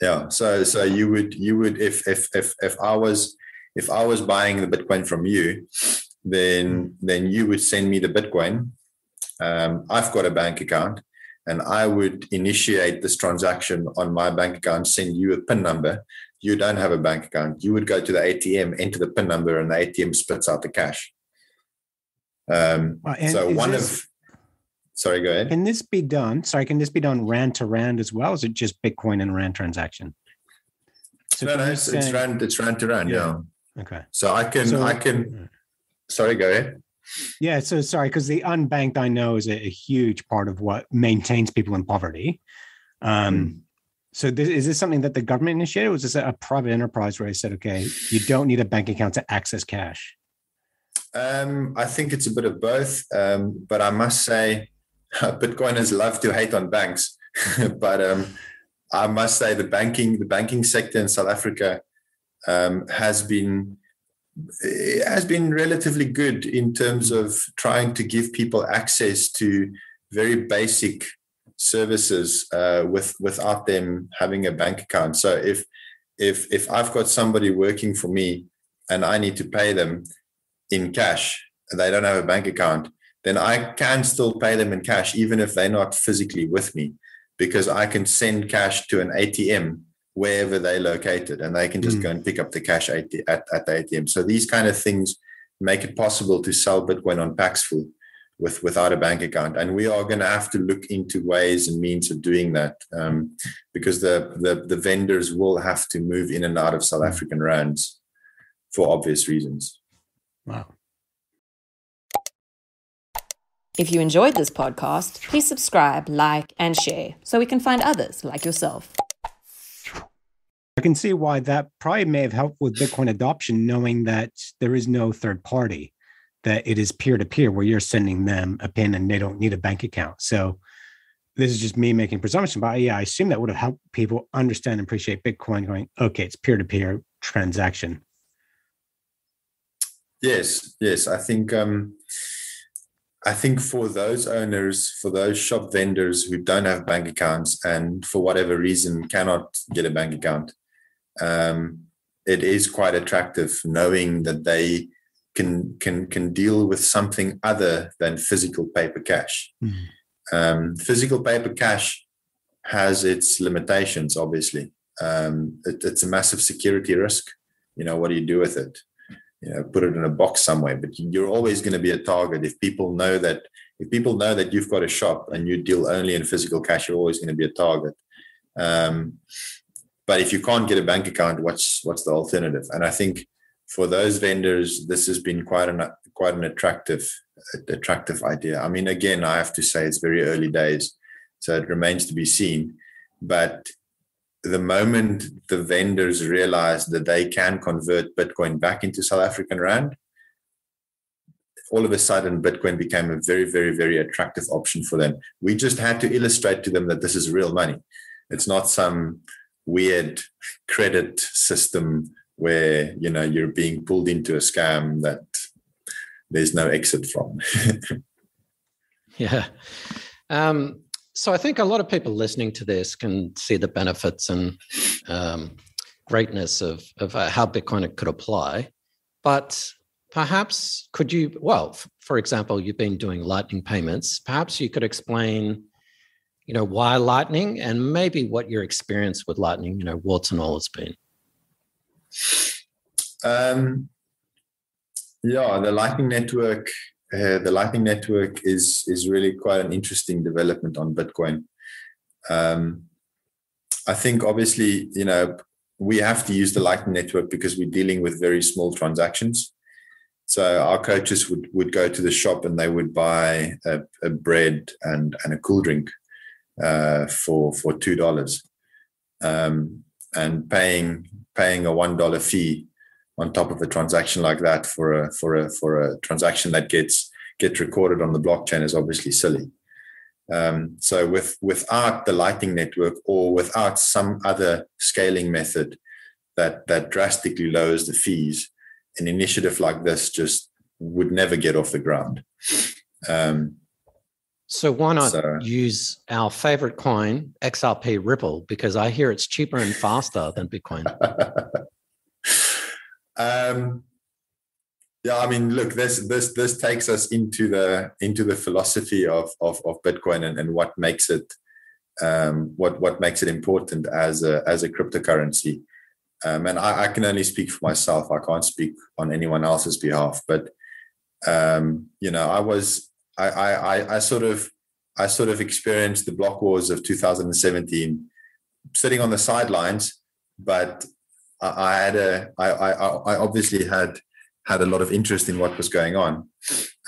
Yeah. So so you would you would if if if if I was if I was buying the Bitcoin from you, then then you would send me the Bitcoin. Um, I've got a bank account, and I would initiate this transaction on my bank account, send you a PIN number, you don't have a bank account, you would go to the ATM, enter the PIN number, and the ATM splits out the cash. Um, so one this, of sorry, go ahead. Can this be done? Sorry, can this be done rand to rand as well? Is it just Bitcoin and rand transaction? So no, no, it's, say, it's rand. It's rand to rand. Yeah. yeah. Okay. So I can, so, I can. Sorry, go ahead. Yeah. So sorry, because the unbanked I know is a, a, huge part of what maintains people in poverty. Um, mm. So this, is this something that the government initiated? Or was this a private enterprise where they said, okay, you don't need a bank account to access cash? Um, I think it's a bit of both. Um, but I must say, Bitcoiners love to hate on banks. but um, I must say the banking, the banking sector in South Africa um, has been has been relatively good in terms of trying to give people access to very basic services uh, with without them having a bank account. So if if if I've got somebody working for me and I need to pay them in cash, and they don't have a bank account, then I can still pay them in cash even if they're not physically with me, because I can send cash to an ATM wherever they're located, and they can just mm. go and pick up the cash at, at, at the ATM. So these kind of things make it possible to sell Bitcoin on Paxful with without a bank account and we are going to have to look into ways and means of doing that um, because the, the, the vendors will have to move in and out of south african rands for obvious reasons wow if you enjoyed this podcast please subscribe like and share so we can find others like yourself I can see why that probably may have helped with Bitcoin adoption, knowing that there is no third party that it is peer to peer where you're sending them a pin and they don't need a bank account. So this is just me making presumption, but yeah, I assume that would have helped people understand and appreciate Bitcoin going, okay, it's peer to peer transaction. Yes, yes. I think um I think for those owners, for those shop vendors who don't have bank accounts and for whatever reason cannot get a bank account, um, it is quite attractive knowing that they can can can deal with something other than physical paper cash. Mm. Um, physical paper cash has its limitations, obviously. Um, it, it's a massive security risk. You know, what do you do with it? You know, put it in a box somewhere. But you're always going to be a target if people know that. If people know that you've got a shop and you deal only in physical cash, you're always going to be a target. Um, but if you can't get a bank account, what's what's the alternative? And I think for those vendors, this has been quite an quite an attractive attractive idea. I mean, again, I have to say it's very early days, so it remains to be seen. But the moment the vendors realize that they can convert Bitcoin back into South African rand, all of a sudden Bitcoin became a very, very, very attractive option for them. We just had to illustrate to them that this is real money. It's not some weird credit system where you know you're being pulled into a scam that there's no exit from. yeah. Um, so I think a lot of people listening to this can see the benefits and um, greatness of, of uh, how Bitcoin could apply. But perhaps could you, well, for example, you've been doing Lightning payments. Perhaps you could explain, you know, why Lightning and maybe what your experience with Lightning, you know, warts and all has been. Um, yeah, the Lightning Network. Uh, the Lightning Network is is really quite an interesting development on Bitcoin. Um, I think obviously, you know, we have to use the Lightning Network because we're dealing with very small transactions. So our coaches would, would go to the shop and they would buy a, a bread and, and a cool drink uh, for for two dollars, um, and paying paying a one dollar fee on top of a transaction like that for a for a for a transaction that gets gets recorded on the blockchain is obviously silly. Um, so with without the Lightning Network or without some other scaling method that that drastically lowers the fees, an initiative like this just would never get off the ground. Um, so why not so, use our favorite coin, XRP Ripple, because I hear it's cheaper and faster than Bitcoin. um, yeah, I mean, look, this this this takes us into the into the philosophy of of, of Bitcoin and, and what makes it um, what what makes it important as a as a cryptocurrency. Um, and I, I, can only speak for myself. I can't speak on anyone else's behalf. But um, you know, I was I, I, I sort of I sort of experienced the block wars of 2017, sitting on the sidelines, but I, had a I, I, I obviously had had a lot of interest in what was going on.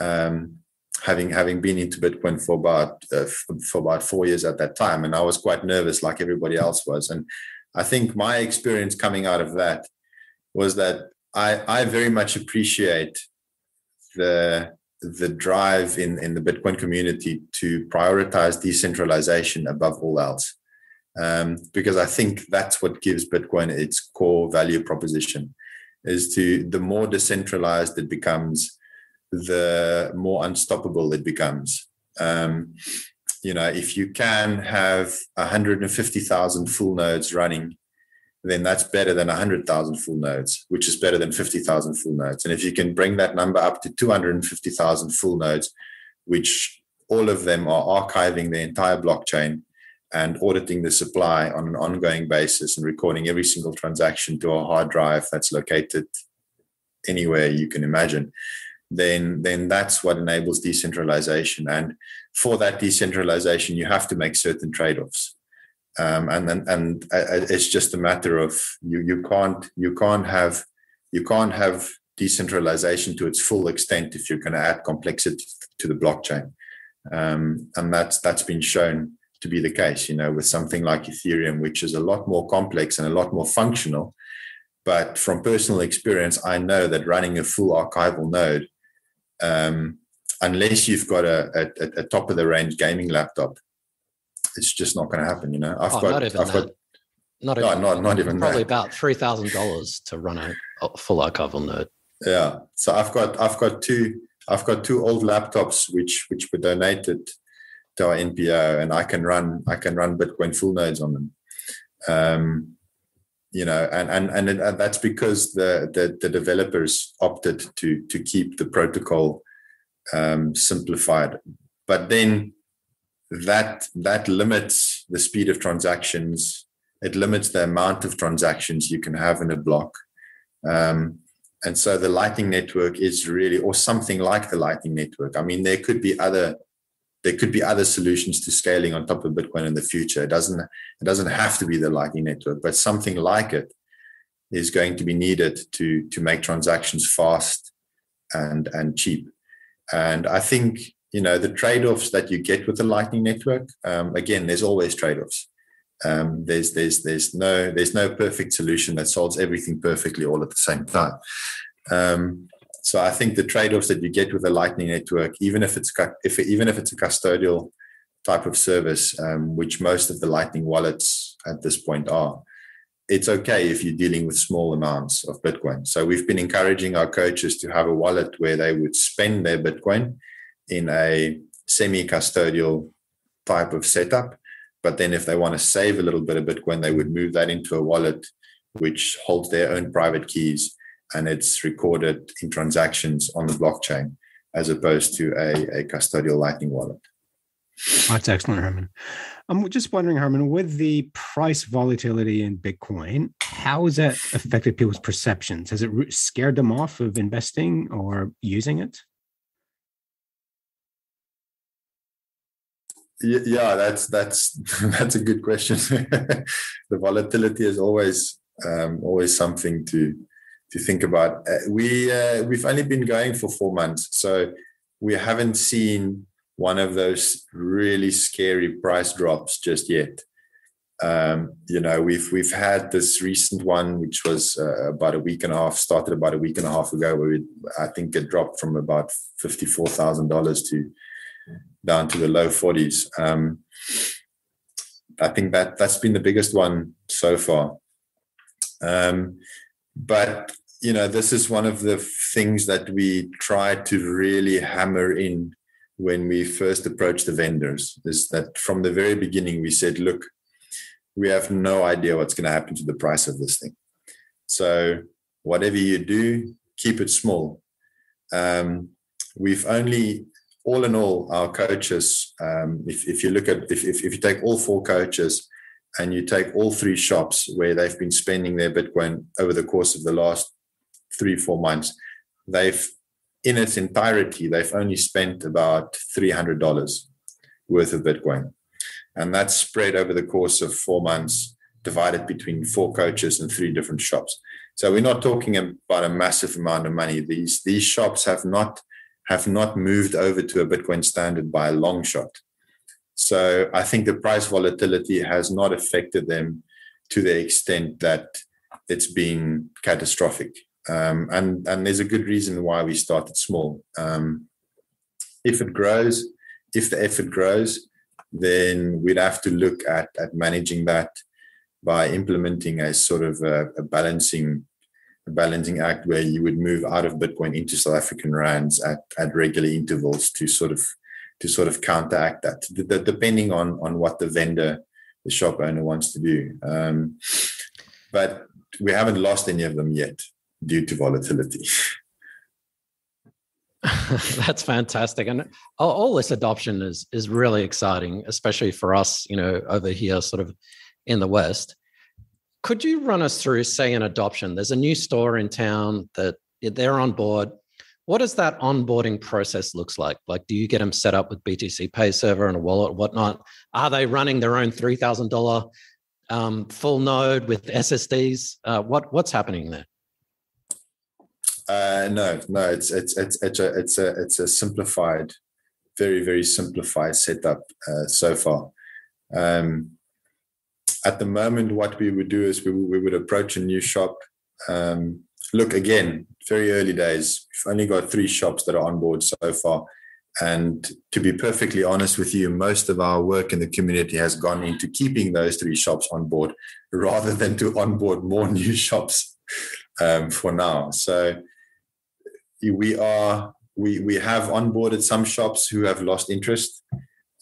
Um, having having been into Bitcoin for about uh, for about four years at that time, and I was quite nervous, like everybody else was. And I think my experience coming out of that was that I I very much appreciate the the drive in, in the Bitcoin community to prioritize decentralization above all else. Um, because I think that's what gives Bitcoin its core value proposition is to the more decentralized it becomes, the more unstoppable it becomes. Um, you know, if you can have 150,000 full nodes running then that's better than 100,000 full nodes, which is better than 50,000 full nodes. And if you can bring that number up to 250,000 full nodes, which all of them are archiving the entire blockchain and auditing the supply on an ongoing basis and recording every single transaction to a hard drive that's located anywhere you can imagine, then then that's what enables decentralization. And for that decentralization, you have to make certain trade-offs um, and and and it's just a matter of you you can't you can't have you can't have decentralization to its full extent if you're going to add complexity to the blockchain um, and that's that's been shown to be the case you know with something like ethereum which is a lot more complex and a lot more functional but from personal experience i know that running a full archival node um, unless you've got a, a, a, top of the range gaming laptop, it's just not going to happen. You know, I've oh, got, I've that. got, not even, no, not, not even probably that. about three thousand dollars to run a, a full archival node. Yeah, so I've got I've got two I've got two old laptops which which were donated to our NPO, and I can run I can run Bitcoin full nodes on them. Um, you know, and and and, that's because the, the, the developers opted to to keep the protocol um, simplified. But then that that limits the speed of transactions. It limits the amount of transactions you can have in a block. Um, and so the Lightning Network is really, or something like the Lightning Network. I mean, there could be other there could be other solutions to scaling on top of Bitcoin in the future. It doesn't it doesn't have to be the Lightning Network, but something like it is going to be needed to to make transactions fast and and cheap. And I think you know the trade-offs that you get with the Lightning Network. Um, again, there's always trade-offs. Um, there's there's there's no there's no perfect solution that solves everything perfectly all at the same time. Um, so I think the trade-offs that you get with a Lightning network, even if it's if even if it's a custodial type of service, um, which most of the Lightning wallets at this point are, it's okay if you're dealing with small amounts of Bitcoin. So we've been encouraging our coaches to have a wallet where they would spend their Bitcoin in a semi-custodial type of setup. But then if they want to save a little bit of Bitcoin, they would move that into a wallet which holds their own private keys and it's recorded in transactions on the blockchain as opposed to a, a custodial Lightning wallet. That's excellent, Herman. I'm just wondering, Herman, with the price volatility in Bitcoin, how has that affected people's perceptions? Has it scared them off of investing or using it? Yeah, that's that's that's a good question. the volatility is always um, always something to to think about. Uh, we uh, we've only been going for four months, so we haven't seen one of those really scary price drops just yet. Um, you know, we've we've had this recent one, which was uh, about a week and a half, started about a week and a half ago, where we, I think it dropped from about fifty four thousand dollars to down to the low forties. Um, I think that that's been the biggest one so far. Um, but you know, this is one of the things that we try to really hammer in when we first approached the vendors. Is that from the very beginning we said, look, we have no idea what's going to happen to the price of this thing. So whatever you do, keep it small. Um, we've only all in all, our coaches, um, if, if you look at, if, if, if you take all four coaches and you take all three shops where they've been spending their Bitcoin over the course of the last three, four months, they've, in its entirety, they've only spent about $300 worth of Bitcoin. And that's spread over the course of four months, divided between four coaches and three different shops. So we're not talking about a massive amount of money. These, these shops have not, have not moved over to a Bitcoin standard by a long shot. So I think the price volatility has not affected them to the extent that it's been catastrophic. Um, and and there's a good reason why we started small. Um, if it grows, if the effort grows, then we'd have to look at at managing that by implementing a sort of a, a balancing a balancing act where you would move out of Bitcoin into South African rands at, at regular intervals to sort of to sort of counteract that, depending on on what the vendor, the shop owner wants to do. Um, but we haven't lost any of them yet due to volatility. That's fantastic, and all this adoption is is really exciting, especially for us, you know, over here, sort of in the West. Could you run us through, say, an adoption? There's a new store in town that they're on board. What does that onboarding process looks like? Like, do you get them set up with BTC Pay Server and a wallet, whatnot? Are they running their own three thousand um, full node with SSDs? Uh, what what's happening there? Uh, no, no, it's it's it's it's a it's a it's a simplified, very very simplified setup uh, so far. Um, at the moment, what we would do is we, we would approach a new shop, um, look again, very early days. We've only got three shops that are on board so far. And to be perfectly honest with you, most of our work in the community has gone into keeping those three shops on board rather than to onboard more new shops um, for now. So we are we we have onboarded some shops who have lost interest,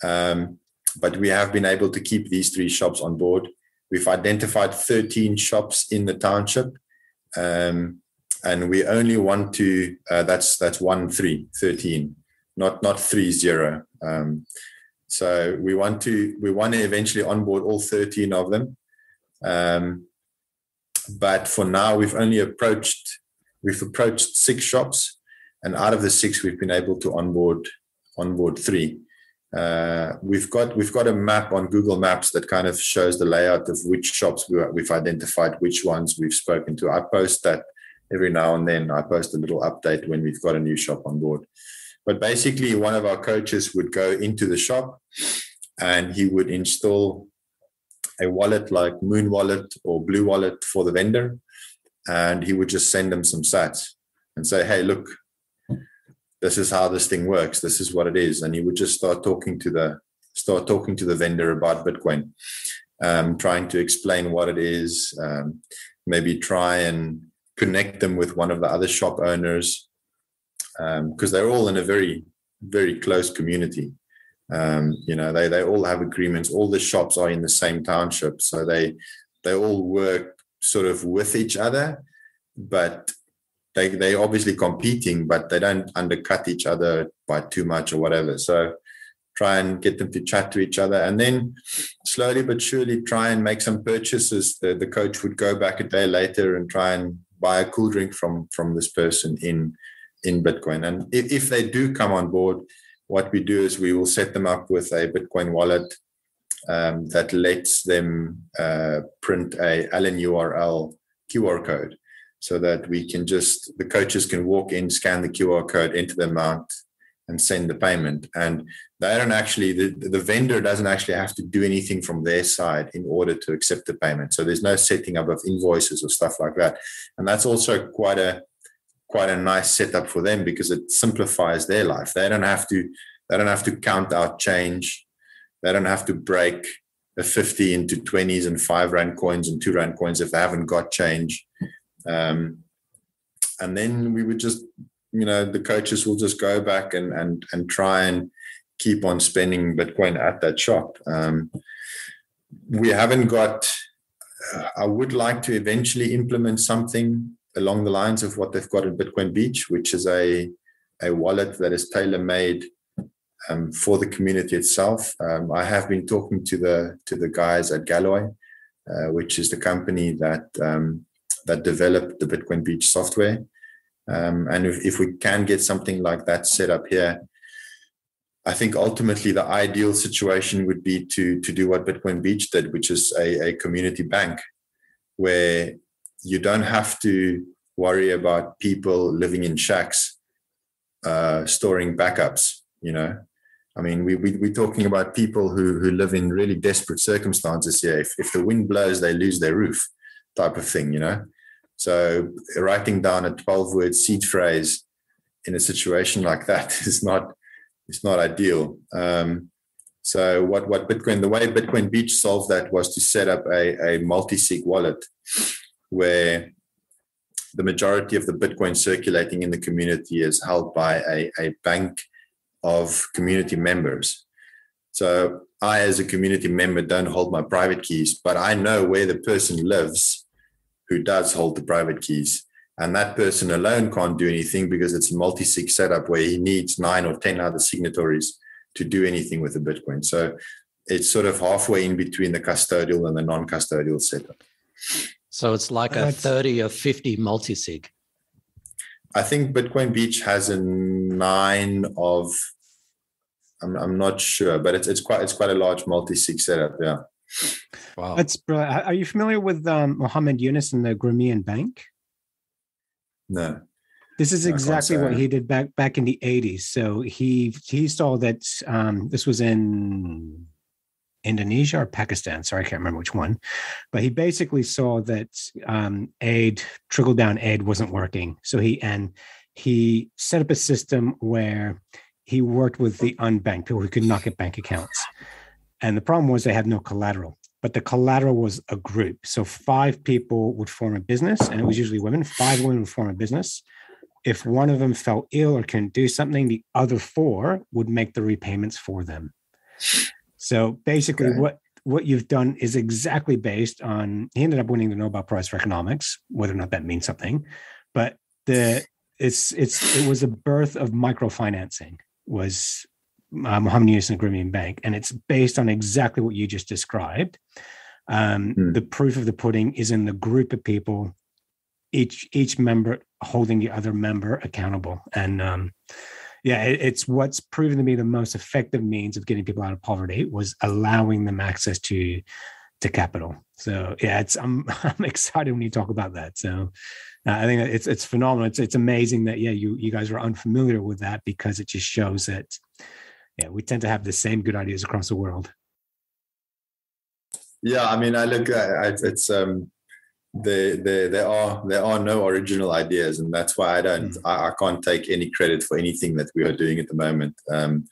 um, but we have been able to keep these three shops on board. We've identified 13 shops in the township, um, and we only want to. Uh, that's that's one three 13 not not three zero. Um, so we want to we want to eventually onboard all 13 of them. Um, but for now, we've only approached we've approached six shops, and out of the six, we've been able to onboard onboard three. Uh, we've got we've got a map on Google Maps that kind of shows the layout of which shops we, we've identified, which ones we've spoken to. I post that every now and then. I post a little update when we've got a new shop on board. But basically, one of our coaches would go into the shop and he would install a wallet like Muun Wallet or Blue Wallet for the vendor. And he would just send them some sats and say, hey, look, this is how this thing works. This is what it is. And he would just start talking to the start talking to the vendor about Bitcoin, um, trying to explain what it is, um, maybe try and connect them with one of the other shop owners because um, they're all in a very very close community. Um, you know, they they all have agreements. All the shops are in the same township, so they they all work sort of with each other, but they they obviously competing, but they don't undercut each other by too much or whatever. So try and get them to chat to each other and then slowly but surely try and make some purchases the, the coach would go back a day later and try and buy a cool drink from from this person in in Bitcoin. And if, if they do come on board, what we do is we will set them up with a Bitcoin wallet um, that lets them uh, print a LNURL QR code so that we can just, the coaches can walk in, scan the QR code, enter the amount, and send the payment. And they don't actually, the, the vendor doesn't actually have to do anything from their side in order to accept the payment. So there's no setting up of invoices or stuff like that. And that's also quite a, quite a nice setup for them because it simplifies their life. They don't have to they don't have to count out change. They don't have to break a 50 into 20s and five rand coins and two rand coins if they haven't got change. Um, and then we would just, you know, the coaches will just go back and and and try and keep on spending Bitcoin at that shop. Um, we haven't got. Uh, I would like to eventually implement something along the lines of what they've got in Bitcoin Beach, which is a a wallet that is tailor made um, for the community itself. Um, I have been talking to the to the guys at Galoy, uh, which is the company that um, that developed the Bitcoin Beach software. Um, and if, if we can get something like that set up here, I think ultimately the ideal situation would be to to do what Bitcoin Beach did, which is a, a community bank, where you don't have to worry about people living in shacks uh, storing backups. You know, I mean, we, we we're talking about people who who live in really desperate circumstances here. If if the wind blows, they lose their roof, type of thing. You know, so writing down a twelve word seed phrase in a situation like that is not it's not ideal. Um, so what what Bitcoin the way Bitcoin Beach solved that was to set up a, a multi-sig wallet where the majority of the Bitcoin circulating in the community is held by a, a bank of community members. So I, as a community member, don't hold my private keys, but I know where the person lives who does hold the private keys. And that person alone can't do anything because it's a multi sig setup where he needs nine or 10 other signatories to do anything with the Bitcoin. So it's sort of halfway in between the custodial and the non custodial setup. So it's like a 30 or 50 multi-sig. I think Bitcoin Beach has a nine of I'm, I'm not sure, but it's it's quite it's quite a large multi-sig setup. Yeah. Wow. That's brilliant. Are you familiar with um, Muhammad Yunus and the Grameen Bank? No. This is exactly what he did back back in the 80s. So he he saw that um, this was in Indonesia or Pakistan. Sorry, I can't remember which one. But he basically saw that um, aid, trickle down aid, wasn't working. So he and he set up a system where he worked with the unbanked people who could not get bank accounts. And the problem was they had no collateral, but the collateral was a group. So five people would form a business, and it was usually women. Five women would form a business. If one of them fell ill or couldn't do something, the other four would make the repayments for them. So basically, okay. what what you've done is exactly based on. He ended up winning the Nobel Prize for economics, whether or not that means something, but the it's it's it was a birth of microfinancing was uh, Muhammad Yunus and Grameen Bank, and it's based on exactly what you just described. Um, mm. The proof of the pudding is in the group of people, each each member holding the other member accountable, and um, yeah, it, it's what's proven to be the most effective means of getting people out of poverty was allowing them access to to capital. So yeah, it's I'm I'm excited when you talk about that. So uh, I think it's it's phenomenal. It's it's amazing that yeah you you guys are unfamiliar with that because it just shows that yeah we tend to have the same good ideas across the world. Yeah, I mean, I look at it's um there there there are there are no original ideas, and that's why I don't mm. I, I, can't take any credit for anything that we are doing at the moment. Um,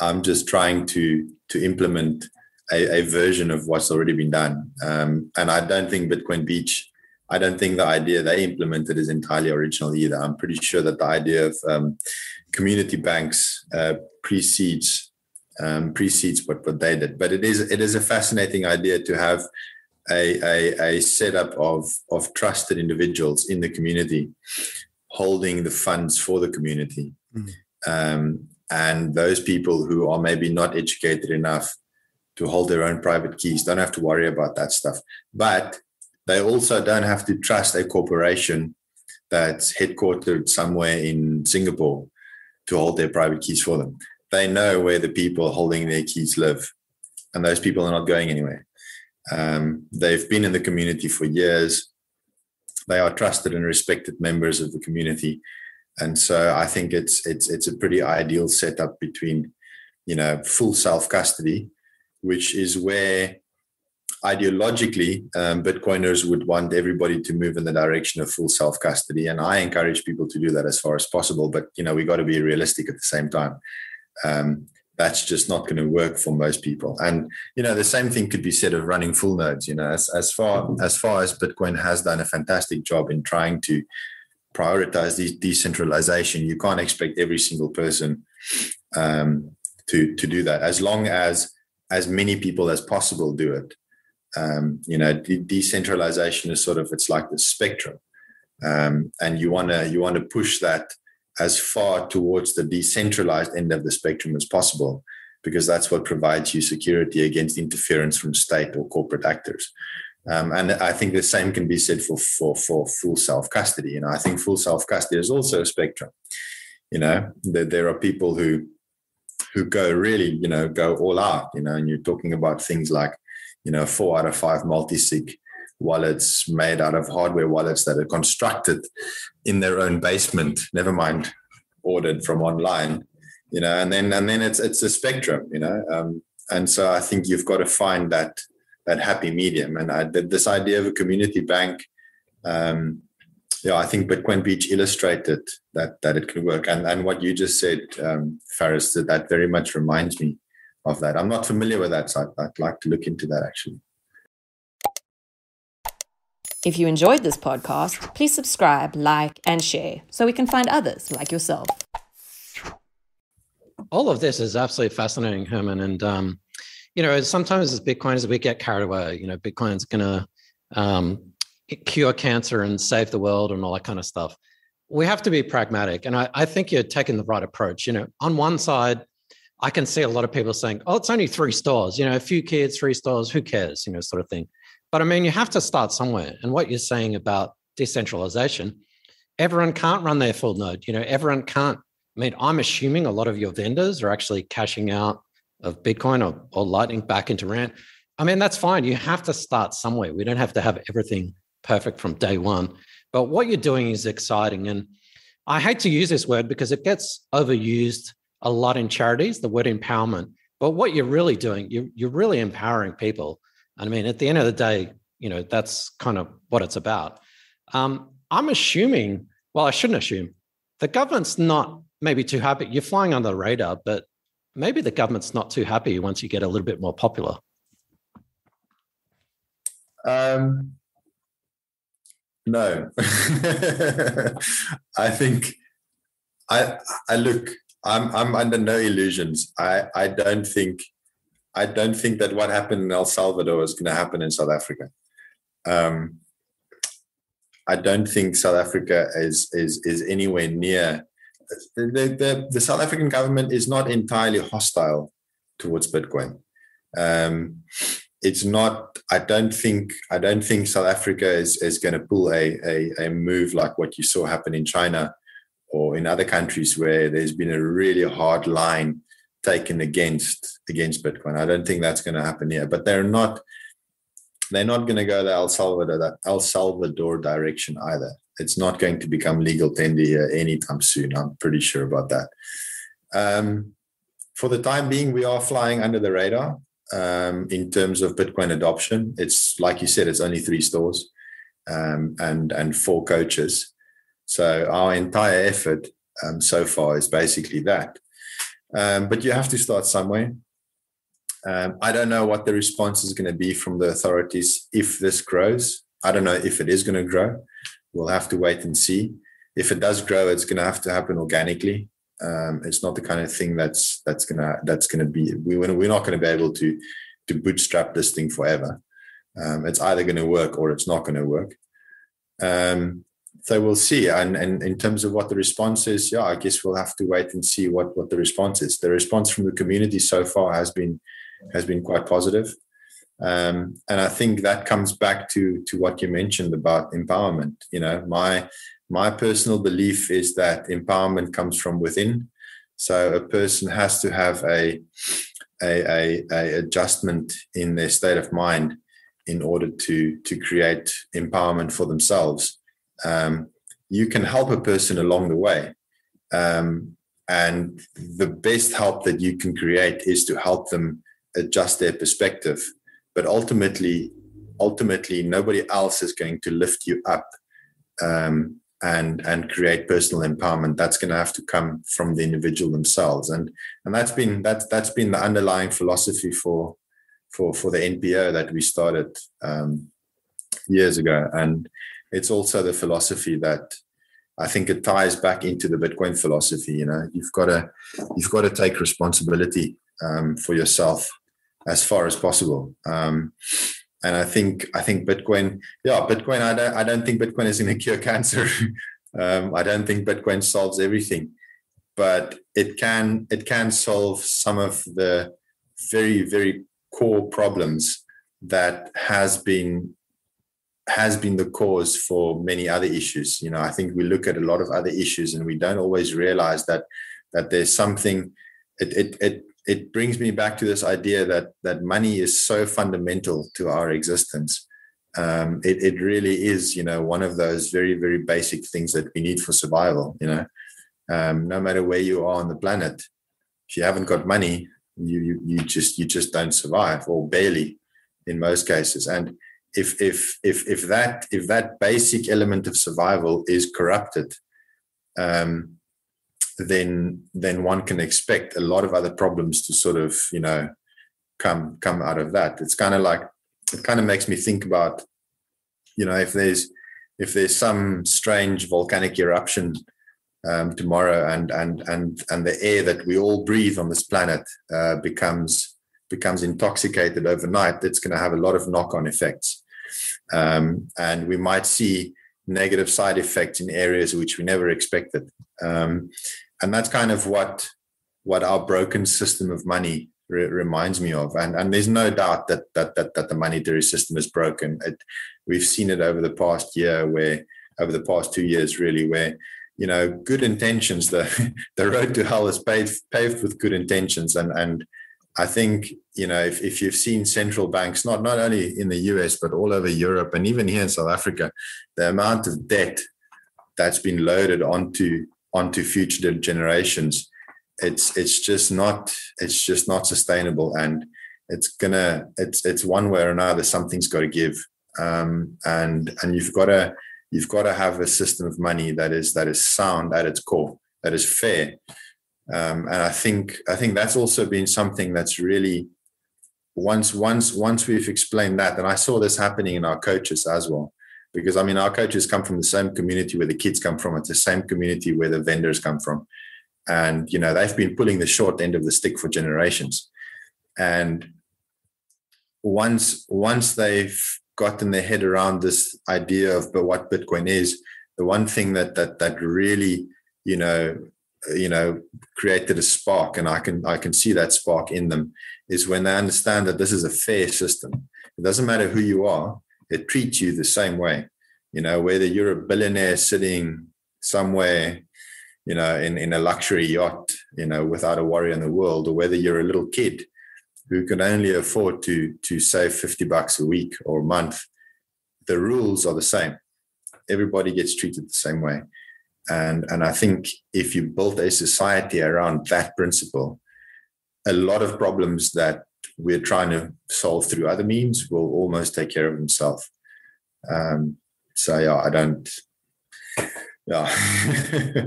I'm just trying to to implement a, a version of what's already been done, um, and I don't think Bitcoin Beach I don't think the idea they implemented is entirely original either. I'm pretty sure that the idea of um, community banks uh, precedes um, precedes what, what they did. But it is it is a fascinating idea to have a, a, a setup of of trusted individuals in the community holding the funds for the community. Mm. Um, and those people who are maybe not educated enough to hold their own private keys don't have to worry about that stuff. But they also don't have to trust a corporation that's headquartered somewhere in Singapore to hold their private keys for them. They know where the people holding their keys live, and those people are not going anywhere. Um, they've been in the community for years. They are trusted and respected members of the community, and so I think it's it's it's a pretty ideal setup between, you know, full self custody, which is where ideologically, um, Bitcoiners would want everybody to move in the direction of full self custody, and I encourage people to do that as far as possible. But you know, we got to be realistic at the same time. Um, that's just not going to work for most people. And you know, the same thing could be said of running full nodes. You know, as as far as far as Bitcoin has done a fantastic job in trying to prioritize decentralization, you can't expect every single person um, to to do that. As long as as many people as possible do it, um, you know, de- decentralization is sort of it's like the spectrum, um, and you want to you want to push that as far towards the decentralized end of the spectrum as possible, because that's what provides you security against interference from state or corporate actors. Um, and I think the same can be said for for for full self custody. You know, I think full self custody is also a spectrum. You know, there, there are people who who go really, you know, go all out. You know, and you're talking about things like you know, four out of five multi-sig wallets made out of hardware wallets that are constructed in their own basement, never mind ordered from online, you know, and then and then it's it's a spectrum, you know. Um, and so I think you've got to find that that happy medium. And I did this idea of a community bank. Um, yeah, I think Bitcoin Beach illustrated that that it can work. And and what you just said, um, Faris, that, that very much reminds me of that. I'm not familiar with that, so I'd, I'd like to look into that actually. If you enjoyed this podcast, please subscribe, like, and share so we can find others like yourself. All of this is absolutely fascinating, Herman. And, um, you know, sometimes as Bitcoiners, we get carried away. You know, Bitcoin's going to um, cure cancer and save the world and all that kind of stuff. We have to be pragmatic. And I, I think you're taking the right approach. You know, on one side, I can see a lot of people saying, "Oh, it's only three stores. You know, a few kids, three stores. Who cares? You know, sort of thing." But I mean, you have to start somewhere. And what you're saying about decentralization, everyone can't run their full node. You know, everyone can't. I mean, I'm assuming a lot of your vendors are actually cashing out of Bitcoin or, or Lightning back into Rand. I mean, that's fine. You have to start somewhere. We don't have to have everything perfect from day one. But what you're doing is exciting. And I hate to use this word because it gets overused a lot in charities, the word empowerment. But what you're really doing, you, you're really empowering people. And I mean, at the end of the day, you know, that's kind of what it's about. Um, I'm assuming, well, I shouldn't assume, the government's not maybe too happy. You're flying under the radar, but maybe the government's not too happy once you get a little bit more popular. Um, no, I think I I look. I'm I'm under no illusions. I I don't think I don't think that what happened in El Salvador is going to happen in South Africa. Um, I don't think South Africa is is is anywhere near. The, the, the South African government is not entirely hostile towards Bitcoin. Um, it's not i don't think i don't think south africa is, is going to pull a, a, a move like what you saw happen in china or in other countries where there's been a really hard line taken against against bitcoin i don't think that's going to happen here but they're not they're not going to go the el salvador el salvador direction either it's not going to become legal tender here anytime soon i'm pretty sure about that um, for the time being we are flying under the radar um, in terms of Bitcoin adoption. It's like you said, it's only three stores um, and and four coaches. So our entire effort um, so far is basically that. Um, but you have to start somewhere. Um, I don't know what the response is going to be from the authorities if this grows. I don't know if it is going to grow. We'll have to wait and see. If it does grow, it's going to have to happen organically. Um, it's not the kind of thing that's that's gonna that's gonna be we we're not going to be able to to bootstrap this thing forever. Um, it's either going to work or it's not going to work. Um, so we'll see. And, and in terms of what the response is, yeah, I guess we'll have to wait and see what what the response is. The response from the community so far has been has been quite positive. Um, and I think that comes back to to what you mentioned about empowerment. You know, my my personal belief is that empowerment comes from within. So a person has to have a, a, a, a adjustment in their state of mind in order to, to create empowerment for themselves. Um, you can help a person along the way. Um, and the best help that you can create is to help them adjust their perspective. But ultimately, ultimately, nobody else is going to lift you up um, and and create personal empowerment that's going to have to come from the individual themselves and and that's been that's that's been the underlying philosophy for for for the npo that we started um, years ago and it's also the philosophy that i think it ties back into the bitcoin philosophy you know you've got to you've got to take responsibility um, for yourself as far as possible um, and I think I think Bitcoin, yeah, Bitcoin. I don't I don't think Bitcoin is going to cure cancer. um, I don't think Bitcoin solves everything, but it can it can solve some of the very very core problems that has been has been the cause for many other issues. You know, I think we look at a lot of other issues and we don't always realize that that there's something. It it it it brings me back to this idea that that money is so fundamental to our existence. Um, it, it really is, you know, one of those very, very basic things that we need for survival. You know, um, no matter where you are on the planet, if you haven't got money, you, you you just you just don't survive, or barely, in most cases. And if if if if that if that basic element of survival is corrupted, um, then then one can expect a lot of other problems to sort of you know come come out of that. It's kind of like it kind of makes me think about you know if there's if there's some strange volcanic eruption um, tomorrow and and and and the air that we all breathe on this planet uh, becomes becomes intoxicated overnight, it's going to have a lot of knock-on effects, um, and we might see negative side effects in areas which we never expected. Um, and that's kind of what what our broken system of money re- reminds me of. And and there's no doubt that that that, that the monetary system is broken. It, we've seen it over the past year, where over the past two years, really, where you know good intentions. The the road to hell is paved paved with good intentions, and and I think you know if, if you've seen central banks, not not only in the US but all over Europe and even here in South Africa, the amount of debt that's been loaded onto onto future generations it's it's just not it's just not sustainable. And it's gonna it's it's one way or another something's got to give. Um, and and you've got to you've got to have a system of money that is that is sound at its core that is fair um, and i think i think that's also been something that's really once once once we've explained that and i saw this happening in our coaches as well. Because i mean our coaches come from the same community where the kids come from. It's the same community where the vendors come from. And you know they've been pulling the short end of the stick for generations. And once once they've gotten their head around this idea of but what bitcoin is the one thing that that that really you know you know created a spark and i can i can see that spark in them is when they understand that this is a fair system it doesn't matter who you are it treats you the same way you know whether you're a billionaire sitting somewhere you know, in, in a luxury yacht, you know, without a worry in the world, or whether you're a little kid who can only afford to to save 50 bucks a week or a month, the rules are the same. Everybody gets treated the same way. And and I think if you build a society around that principle, a lot of problems that we're trying to solve through other means will almost take care of themselves. Um, so yeah, I don't. Yeah.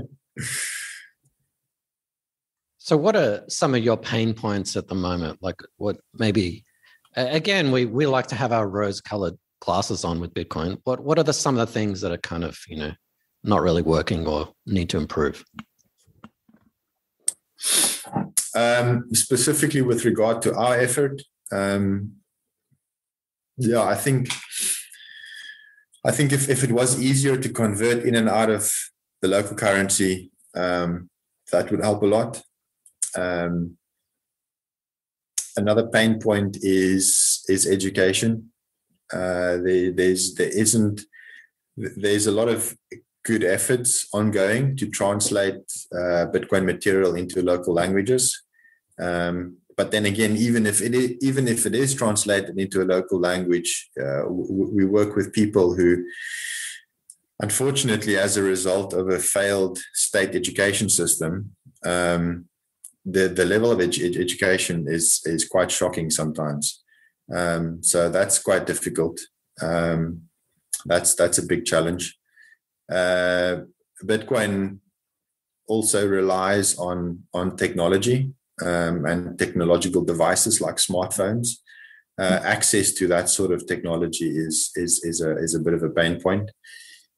So, what are some of your pain points at the moment? Like, what maybe, again, we, we like to have our rose colored glasses on with Bitcoin. What, what are the, some of the things that are kind of, you know, not really working or need to improve? Um, specifically with regard to our effort, um, yeah, I think I think if, if it was easier to convert in and out of the local currency, um, that would help a lot. Um, another pain point is is education. Uh, there, there's there isn't there's a lot of good efforts ongoing to translate uh, Bitcoin material into local languages. Um, but then again, even if it is, even if it is translated into a local language, uh, we work with people who unfortunately, as a result of a failed state education system, um, the the level of ed- education is is quite shocking sometimes. Um, so that's quite difficult. Um, that's that's a big challenge. Uh, Bitcoin also relies on on technology um, and technological devices like smartphones. Uh, access to that sort of technology is is is a is a bit of a pain point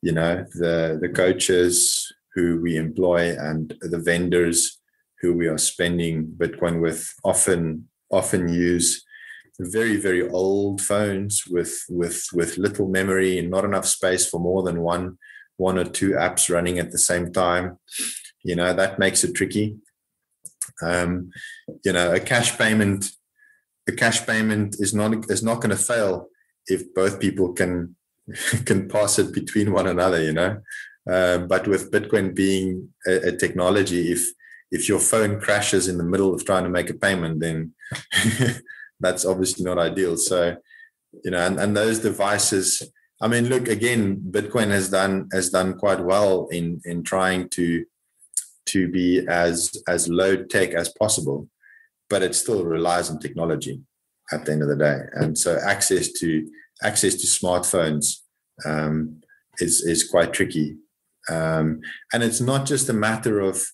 you know the the coaches who we employ and the vendors who we are spending bitcoin with often often use very very old phones with with with little memory and not enough space for more than one one or two apps running at the same time you know that makes it tricky um, you know a cash payment a cash payment is not is not going to fail if both people can can pass it between one another, you know. Um, but with Bitcoin being a, a, technology, if if your phone crashes in the middle of trying to make a payment, then that's obviously not ideal. So, you know, and, and those devices. I mean, look again. Bitcoin has done has done quite well in in trying to to be as as low tech as possible, but it still relies on technology at the end of the day. And so, access to access to smartphones um, is is quite tricky. Um, and it's not just a matter of,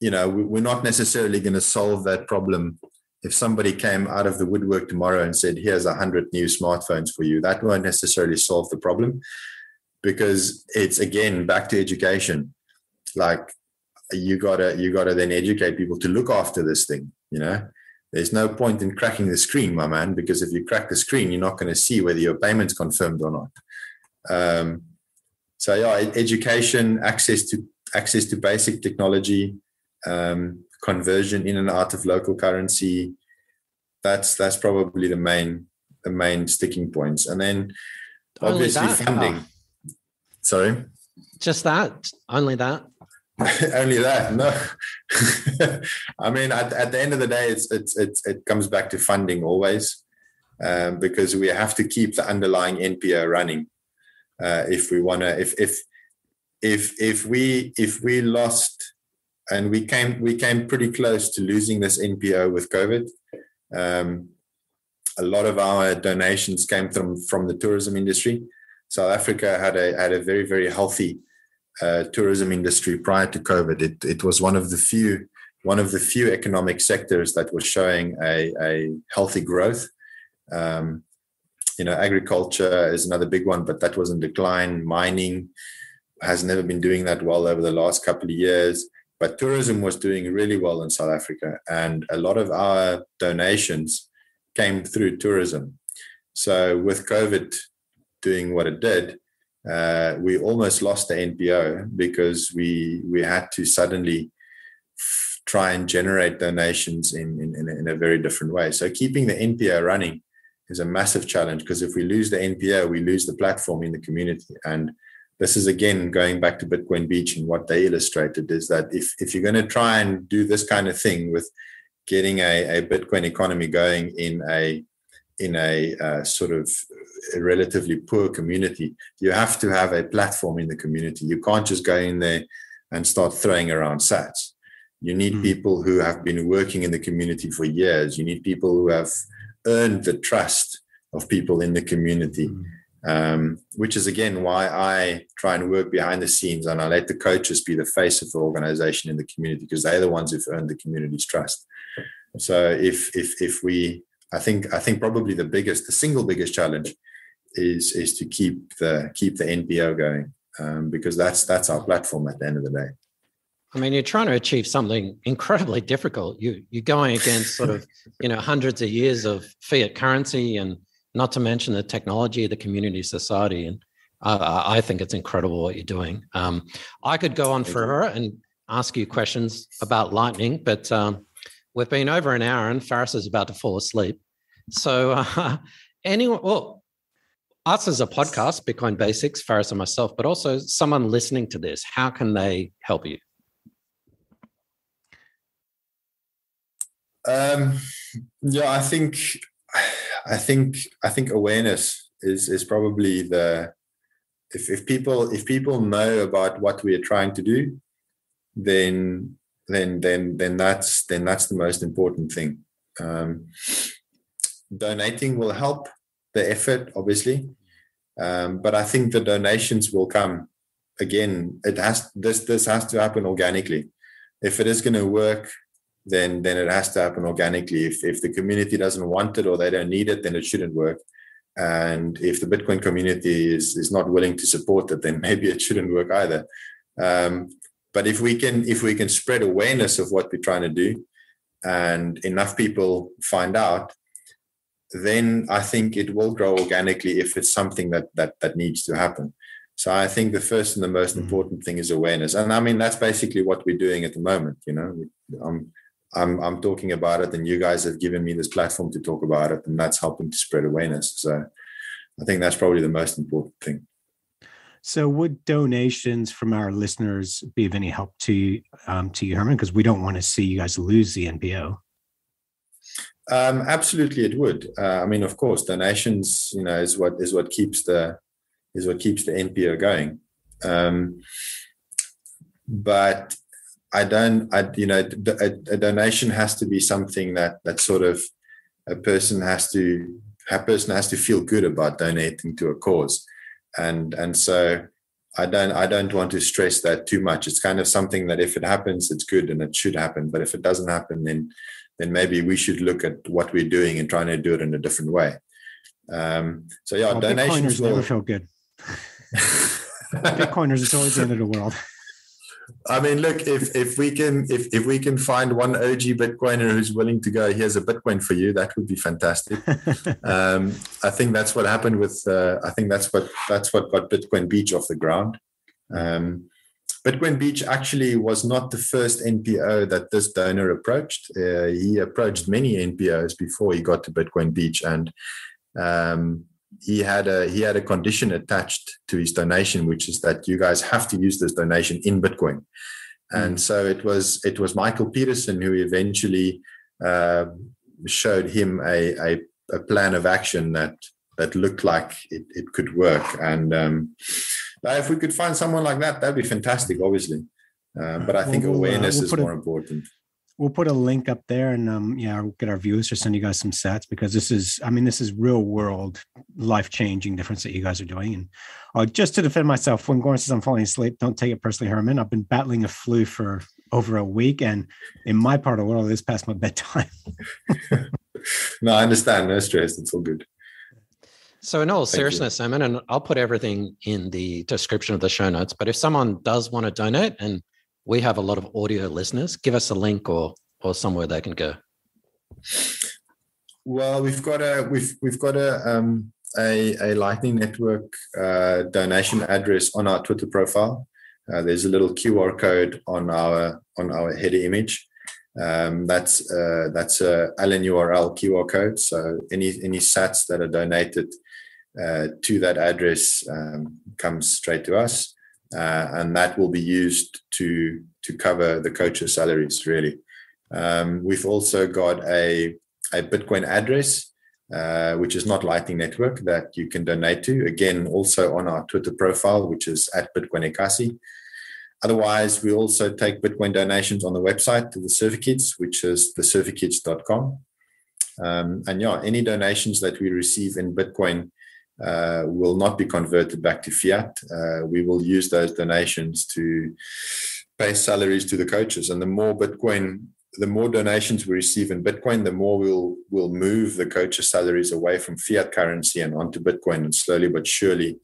you know, we're not necessarily going to solve that problem if somebody came out of the woodwork tomorrow and said, "Here's a hundred new smartphones for you," that won't necessarily solve the problem because it's again back to education. Like you gotta you gotta then educate people to look after this thing. You know, there's no point in cracking the screen, my man, because if you crack the screen, you're not going to see whether your payment's confirmed or not. Um, so yeah, education, access to access to basic technology, um, conversion in and out of local currency. That's that's probably the main the main sticking points, and then obviously funding. Oh. Sorry, just that. Only that. only that no i mean at, at, the end of the day it's, it's it's it comes back to funding always um, because we have to keep the underlying npo running uh, if we want to if if if if we if we lost and we came we came pretty close to losing this NPO with COVID. Um, a lot of our donations came from from the tourism industry. South Africa had a had a very very healthy uh, tourism industry prior to COVID. It it was one of the few one of the few economic sectors that was showing a, a healthy growth. Um, you know, agriculture is another big one, but that was in decline. Mining has never been doing that well over the last couple of years. But tourism was doing really well in South Africa, and a lot of our donations came through tourism. So with COVID doing what it did, uh, we almost lost the NPO because we we had to suddenly try and generate donations in, in, in a very different way. So keeping the NPO running is a massive challenge because if we lose the NPO, we lose the platform in the community. And this is again going back to Bitcoin Beach and what they illustrated is that if, if you're going to try and do this kind of thing with getting a, a Bitcoin economy going in a in a uh, sort of a relatively poor community, you have to have a platform in the community. You can't just go in there and start throwing around sats. You need mm. people who have been working in the community for years. You need people who have earned the trust of people in the community. Mm um, which is again why I try and work behind the scenes and I let the coaches be the face of the organization in the community because they're the ones who've earned the community's trust. So if if if we, I think I think probably the biggest, the single biggest challenge is is to keep the keep the NPO going um, because that's that's our platform at the end of the day. I mean, you're trying to achieve something incredibly difficult. You you're going against sort of you know hundreds of years of fiat currency and not to mention the technology, the community society. And I think it's incredible what you're doing. Um, I could go on forever and ask you questions about Lightning, but um, we've been over an hour and Faris is about to fall asleep. So, uh, anyone, well, us as a podcast, Bitcoin Basics, Faris and myself, but also someone listening to this, how can they help you? Um, yeah, I think I think I think awareness is is probably the if, if people if people know about what we are trying to do, then then then then that's then that's the most important thing. Um, donating will help the effort, obviously, um, but I think the donations will come. Again, it has this this has to happen organically. If it is going to work then then it has to happen organically. If if the community doesn't want it or they don't need it, then it shouldn't work. And if the Bitcoin community is is not willing to support it, then maybe it shouldn't work either. Um, but if we can if we can spread awareness of what we're trying to do, and enough people find out, then I think it will grow organically if it's something that that that needs to happen. So I think the first and the most mm-hmm. important thing is awareness, and I mean that's basically what we're doing at the moment. You know, I'm I'm I'm talking about it, and you guys have given me this platform to talk about it, and that's helping to spread awareness. So I think that's probably the most important thing. So, would donations from our listeners be of any help to um, to you, Herman? Because we don't want to see you guys lose the NPO. Um, absolutely, it would. Uh, I mean, of course, donations, you know, is what is what keeps the is what keeps the NPO going. Um, but I don't, I, you know, a, a, donation has to be something that that sort of a person has to, a person has to feel good about donating to a cause, and and so I don't, I don't want to stress that too much. It's kind of something that if it happens, it's good and it should happen. But if it doesn't happen, then then maybe we should look at what we're doing and trying to do it in a different way. Um, so yeah, well, donations never feel good. Bitcoiners, it's always the end of the world. I mean, look, if if we can if if we can find one OG Bitcoiner who's willing to go, here's a Bitcoin for you, that would be fantastic. um, I think that's what happened with. Uh, I think that's what that's what got Bitcoin Beach off the ground. Um, Bitcoin Beach actually was not the first NPO that this donor approached. Uh, he approached many NPOs before he got to Bitcoin Beach, and um, he had a he had a condition attached to his donation, which is that you guys have to use this donation in Bitcoin. And mm. so it was it was Michael Peterson who eventually uh, showed him a, a, a plan of action that that looked like it, it could work. And um, if we could find someone like that, that'd be fantastic. Obviously, Um, but I think we'll, awareness uh, we'll is more important. We'll put a link up there, and um, yeah, we'll get our viewers to send you guys some sats because this is, I mean, this is real world, life changing difference that you guys are doing. And uh, just to defend myself, when Gordon says I'm falling asleep, don't take it personally, Herman. I've been battling a flu for over a week, and in my part of the world, it's past my bedtime. no, I understand. No stress. It's all good. So, in all Thank seriousness, you. Simon, and I'll put everything in the description of the show notes. But if someone does want to donate, and we have a lot of audio listeners, give us a link or or somewhere they can go. Well, we've got a we've we've got a um, a, a Lightning Network uh, donation address on our Twitter profile. Uh, there's a little QR code on our on our header image. Um, that's uh, that's a LNURL QR code. So any any Sats that are donated uh, to that address um, comes straight to us, uh, and that will be used to to cover the coaches' salaries. Really, um, we've also got a a Bitcoin address. Uh, which is not Lightning Network that you can donate to. Again, also on our Twitter profile, which is at Bitcoin Ekasi. Otherwise, we also take Bitcoin donations on the website to the Surfer Kids, which is thesurferkids.com. Um, and yeah, any donations that we receive in Bitcoin uh, will not be converted back to fiat. Uh, we will use those donations to pay salaries to the coaches. And the more Bitcoin, the more donations we receive in Bitcoin, the more we'll we'll move the coaches' salaries away from fiat currency and onto Bitcoin, and slowly but surely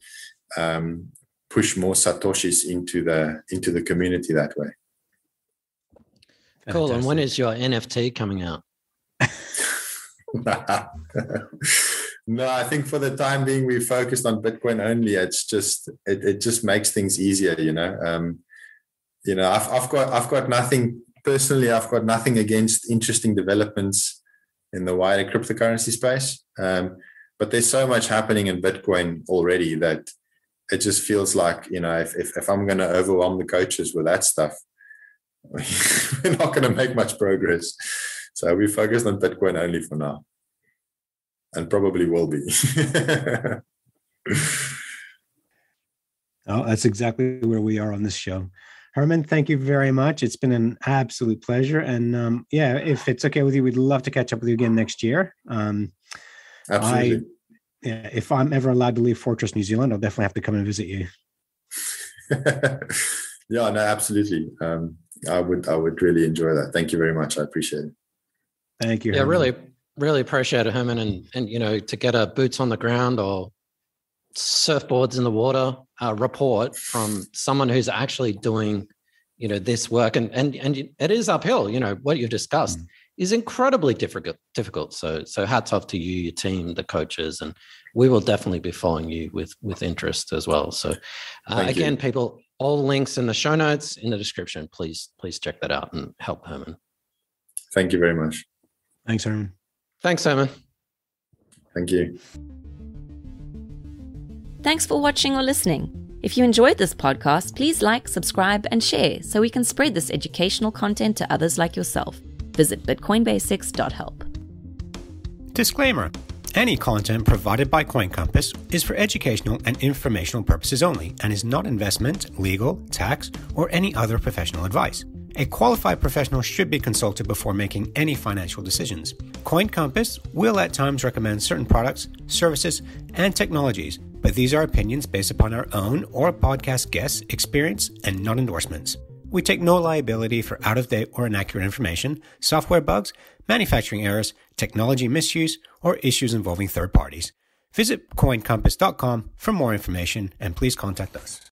um, push more satoshis into the into the community that way cool and when is your nft coming out no i think for the time being we focused on bitcoin only. It's just it, it just makes things easier you know? Um you know I've, I've got i've got nothing personally i've got nothing against interesting developments in the wider cryptocurrency space. Um but there's so much happening in bitcoin already that it just feels like you know if if, if I'm going to overwhelm the coaches with that stuff, we're not going to make much progress. So we focused on Bitcoin only for now, and probably will be. oh, that's exactly where we are on this show. Herman, thank you very much. It's been an absolute pleasure. And um, yeah, if it's okay with you, we'd love to catch up with you again next year. Um, Absolutely. I, yeah, if I'm ever allowed to leave Fortress New Zealand, I'll definitely have to come and visit you. yeah, no, absolutely. Um, I would, I would really enjoy that. Thank you very much. I appreciate it. Thank you. Yeah, Herman. really, really appreciate it, Herman. And and you know, to get a boots on the ground or surfboards in the water uh, report from someone who's actually doing, you know, this work, and and and it is uphill. You know what you've discussed. Mm is incredibly difficult. Difficult. So so hats off to you, your team, the coaches, and we will definitely be following you with with interest as well. So uh, again, you. people, all links in the show notes in the description. Please please check that out and help Herman. Thank you very much. Thanks, Herman. Thanks, Herman. Thank you. Thanks for watching or listening. If you enjoyed this podcast, please like, subscribe, and share so we can spread this educational content to others like yourself. Visit bitcoinbasics.help. Disclaimer Any content provided by Coin Compass is for educational and informational purposes only and is not investment, legal, tax, or any other professional advice. A qualified professional should be consulted before making any financial decisions. Coin Compass will at times recommend certain products, services, and technologies, but these are opinions based upon our own or podcast guests' experience and not endorsements. We take no liability for out of date or inaccurate information, software bugs, manufacturing errors, technology misuse, or issues involving third parties. Visit coincompass.com for more information and please contact us.